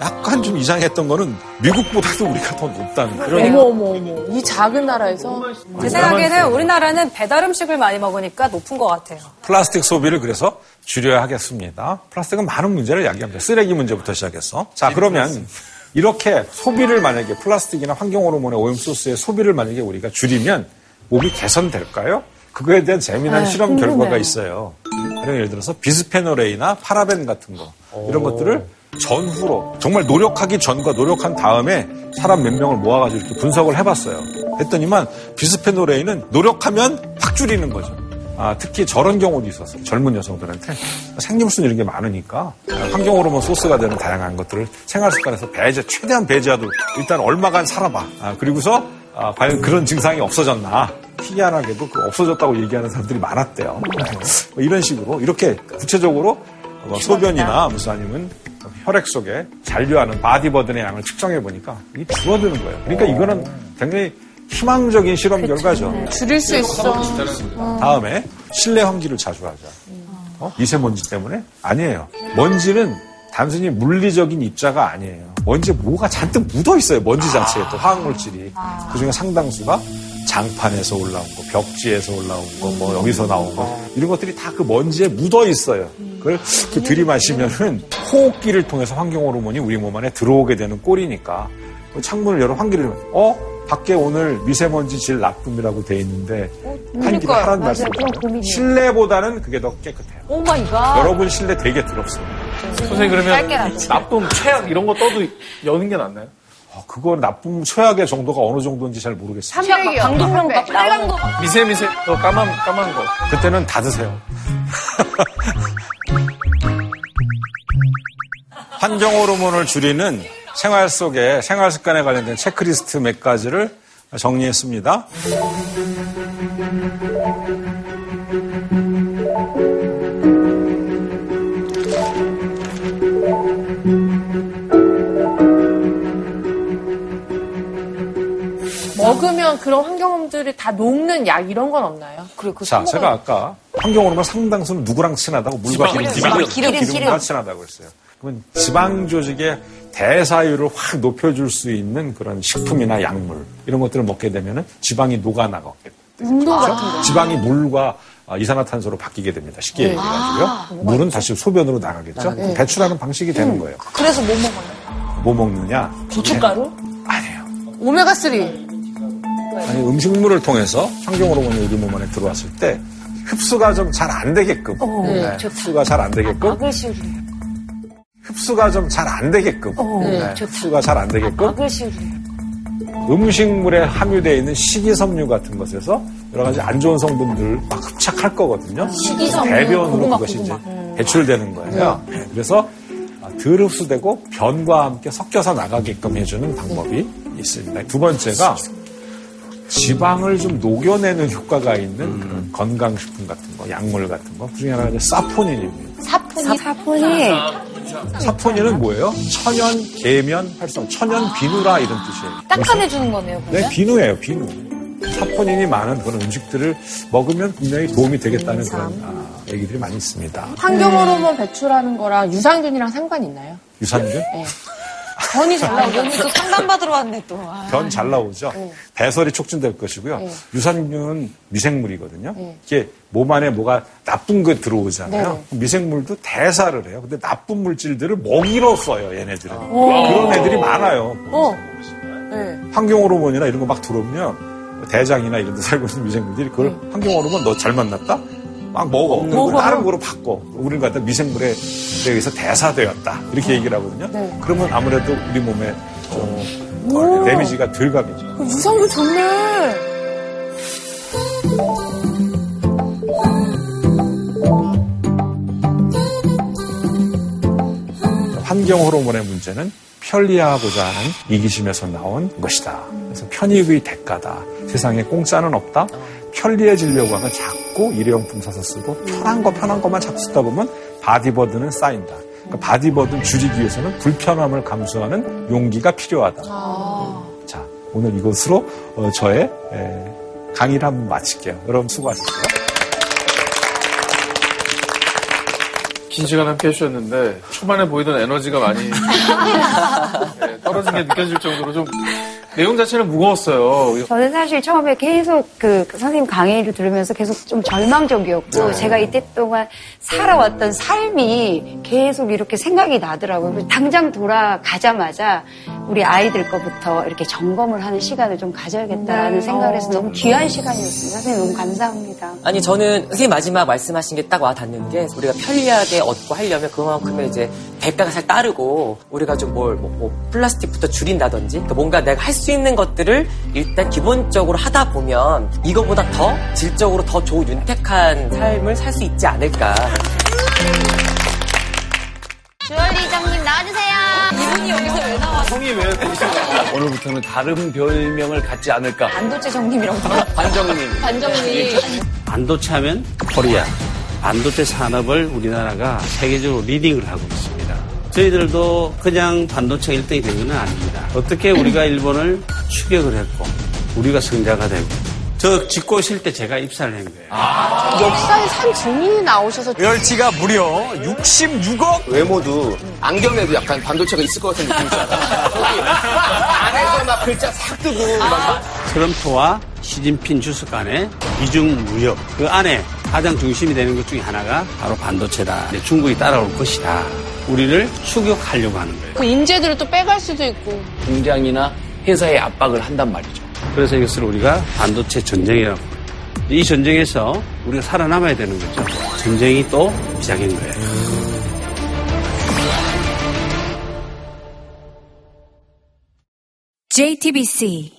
약간 좀 이상했던 거는 미국보다도 우리가 더 높다는 거예요. 어머, 어머, 어머. 이 작은 나라에서. 제 생각에는 우리나라는 배달 음식을 많이 먹으니까 높은 것 같아요. 플라스틱 소비를 그래서 줄여야 하겠습니다. 플라스틱은 많은 문제를 야기합니다. 쓰레기 문제부터 시작해서. 자, 그러면 이렇게 소비를 만약에 플라스틱이나 환경 호르몬의 오염 소스의 소비를 만약에 우리가 줄이면 몸이 개선될까요? 그거에 대한 재미난 실험 결과가 있어요. 가령 예를 들어서 비스페놀 A나 파라벤 같은 거 이런 것들을 전후로 정말 노력하기 전과 노력한 다음에 사람 몇 명을 모아가지고 이렇게 분석을 해봤어요. 했더니만 비스페놀 A는 노력하면 확 줄이는 거죠. 아, 특히 저런 경우도 있었어요. 젊은 여성들한테 생김순 이런 게 많으니까 환경 호르몬 소스가 되는 다양한 것들을 생활 습관에서 배제 최대한 배제하도록 일단 얼마간 살아봐. 아, 그리고서 아, 과연 그런 증상이 없어졌나? 희한하게도 그 없어졌다고 얘기하는 사람들이 많았대요. 뭐 이런 식으로 이렇게 구체적으로 뭐 소변이나 무슨 아니면 혈액 속에 잔류하는 body burden의 양을 측정해 보니까 이게 줄어드는 거예요. 그러니까 이거는 굉장히 희망적인 실험 결과죠. 줄일 수 있어. 다음에 실내 환기를 자주 하자. 어? 미세먼지 때문에? 아니에요. 먼지는 단순히 물리적인 입자가 아니에요. 먼지에 뭐가 잔뜩 묻어 있어요. 먼지 자체에 또 화학물질이. 그 중에 상당수가 장판에서 올라온 거, 벽지에서 올라온 거, 뭐 여기서 나온 거 이런 것들이 다 그 먼지에 묻어 있어요. 그걸 이렇게 들이마시면은 호흡기를 통해서 환경 호르몬이 우리 몸 안에 들어오게 되는 꼴이니까 그 창문을 열어 환기를 하면 어 밖에 오늘 미세먼지 질 나쁨이라고 돼 있는데 환기를 하라는 말씀. 실내보다는 그게 더 깨끗해요. Oh my God. 여러분 실내 되게 더럽습니다. 선생님 그러면. 나쁨, 최악 이런 거 떠도 여는 게 낫나요? 어, 그거 나쁨 최악의 정도가 어느 정도인지 잘 모르겠어요. 삼백이요. 방독면 막 나오는 거. 미세 미세, 어, 까만, 까만 거. 그때는 다 드세요. 환경 호르몬을 줄이는 생활 속에 생활 습관에 관련된 체크리스트 몇 가지를 정리했습니다. 먹으면 그런 환경들이 다 녹는 약 이런 건 없나요? 그래, 그 자, 제가 아까 환경 호르몬 상당수는 누구랑 친하다고 물과 기름, 기름, 기름, 기름. 과 친하다고 했어요. 그러면 지방 조직의 대사율을 확 높여줄 수 있는 그런 식품이나 약물 이런 것들을 먹게 되면 지방이 녹아나가게. 운동 그렇죠? 같은 거. 지방이 물과 아, 이산화탄소로 바뀌게 됩니다. 쉽게 네. 얘기해가지고요. 물은 다시 소변으로 나가겠죠. 네. 배출하는 방식이 되는 거예요. 그래서 뭐 먹어요? 뭐 먹느냐? 고춧가루? 오메가3. 아니, 음식물을 통해서 환경 호르몬이 우리 몸 안에 들어왔을 때 흡수가 좀 잘 안 되게끔 네, 흡수가 잘 안 되게끔 막을 씌워주네. 흡수가 좀 잘 안 되게끔 네, 흡수가 잘 안 되게끔 막을 씌워주네. 음식물에 함유되어 있는 식이섬유 같은 것에서 여러 가지 안 좋은 성분들을 막 흡착할 거거든요. 식이섬유, 대변으로 그것이 이제 고구마. 배출되는 거예요. 네, 그래서 덜 흡수되고 변과 함께 섞여서 나가게끔 해주는 방법이 있습니다. 두 번째가 지방을 좀 녹여내는 효과가 있는 그런 건강식품 같은 거, 약물 같은 거. 그 중에 하나가 이제 사포닌입니다. 사포니. 사포니. 사포닌은 뭐예요? 천연 계면 활성, 천연 비누라 이런 뜻이에요. 닦아내주는 거네요, 네, 그러면? 비누예요, 비누. 사포닌이 많은 그런 음식들을 먹으면 분명히 도움이 되겠다는 그런 아, 얘기들이 많이 있습니다. 환경 호르몬 배출하는 거랑 유산균이랑 상관이 있나요? 유산균? 네. 변이 잘 아, 나오죠. 오늘 또 상담받으러 왔네, 또. 아. 변잘 나오죠. 네. 배설이 촉진될 것이고요. 네. 유산균은 미생물이거든요. 네. 이게 몸 안에 뭐가 나쁜 거 들어오잖아요. 네. 미생물도 대사를 해요. 근데 나쁜 물질들을 먹이로 써요, 얘네들은. 그런 애들이 많아요. 어. 네. 환경 호르몬이나 이런 거 막 들어오면 대장이나 이런 데 살고 있는 미생물들이 그걸 환경 호르몬 너 잘 만났다? 막 먹어. 그리고 다른 거로 바꿔. 우리는 갖다 미생물에 의해서 대사되었다. 이렇게 얘기를 하거든요. 네. 그러면 아무래도 우리 몸에 좀 어, 데미지가 덜 가겠죠. 유산균 좋네. 환경 호르몬의 문제는 편리하고자 하는 이기심에서 나온 것이다. 그래서 편익의 대가다. 세상에 공짜는 없다. 편리해지려고 하면 자꾸 일회용품 사서 쓰고 편한 거 편한 것만 자꾸 쓰다 보면 body burden은 쌓인다. 그러니까 body burden 줄이기 위해서는 불편함을 감수하는 용기가 필요하다. 자, 오늘 이것으로 어, 저의 에, 강의를 한번 마칠게요. 여러분 수고하셨어요. 긴 시간 함께 해주셨는데 초반에 보이던 에너지가 많이 네, 떨어진 게 느껴질 정도로 좀 내용 자체는 무거웠어요. 저는 사실 처음에 계속 그 선생님 강의를 들으면서 계속 좀 절망적이었고 제가 이때 동안 살아왔던 삶이 계속 이렇게 생각이 나더라고요. 당장 돌아가자마자 우리 아이들 거부터 이렇게 점검을 하는 시간을 좀 가져야겠다라는 생각을 해서 너무 귀한 시간이었습니다. 선생님 너무 감사합니다. 아니 저는 선생님 마지막 말씀하신 게 딱 와닿는 게 우리가 편리하게 얻고 하려면 그만큼의 이제 대가가 잘 따르고 우리가 좀뭘 뭐, 플라스틱부터 줄인다든지 그러니까 뭔가 내가 할 수 있는 것들을 일단 기본적으로 하다 보면 이거보다 더 질적으로 더 좋은 윤택한 삶을 살 수 있지 않을까. 주얼리장님 나와주세요. 이분이 여기서 왜 나와? 성이 왜 오늘부터는 다른 별명을 갖지 않을까. 반도체 정님이라고. 반정님. 반정님. 반도체 하면 코리아. 반도체 산업을 우리나라가 세계적으로 리딩을 하고 있습니다. 저희들도 그냥 반도체 1등이 된 건 아닙니다. 어떻게 우리가 일본을 추격을 했고, 우리가 성자가 되고, 저 짓고 있을 때 제가 입사를 한 거예요. 역사의 산 증인이 나오셔서 로열티가 무려 66억? 외모도 안경에도 약간 반도체가 있을 것 같은 느낌이잖아. 저기 안에서 막 글자 싹 뜨고 막 트럼프와 시진핑 주석 간의 이중 무역 그 안에 가장 중심이 되는 것 중에 하나가 바로 반도체다. 중국이 따라올 것이다. 우리를 추격하려고 하는 거예요. 그 인재들을 또 빼갈 수도 있고. 공장이나 회사에 압박을 한단 말이죠. 그래서 이것을 우리가 반도체 전쟁이라고. 이 전쟁에서 우리가 살아남아야 되는 거죠. 전쟁이 또 시작인 거예요. JTBC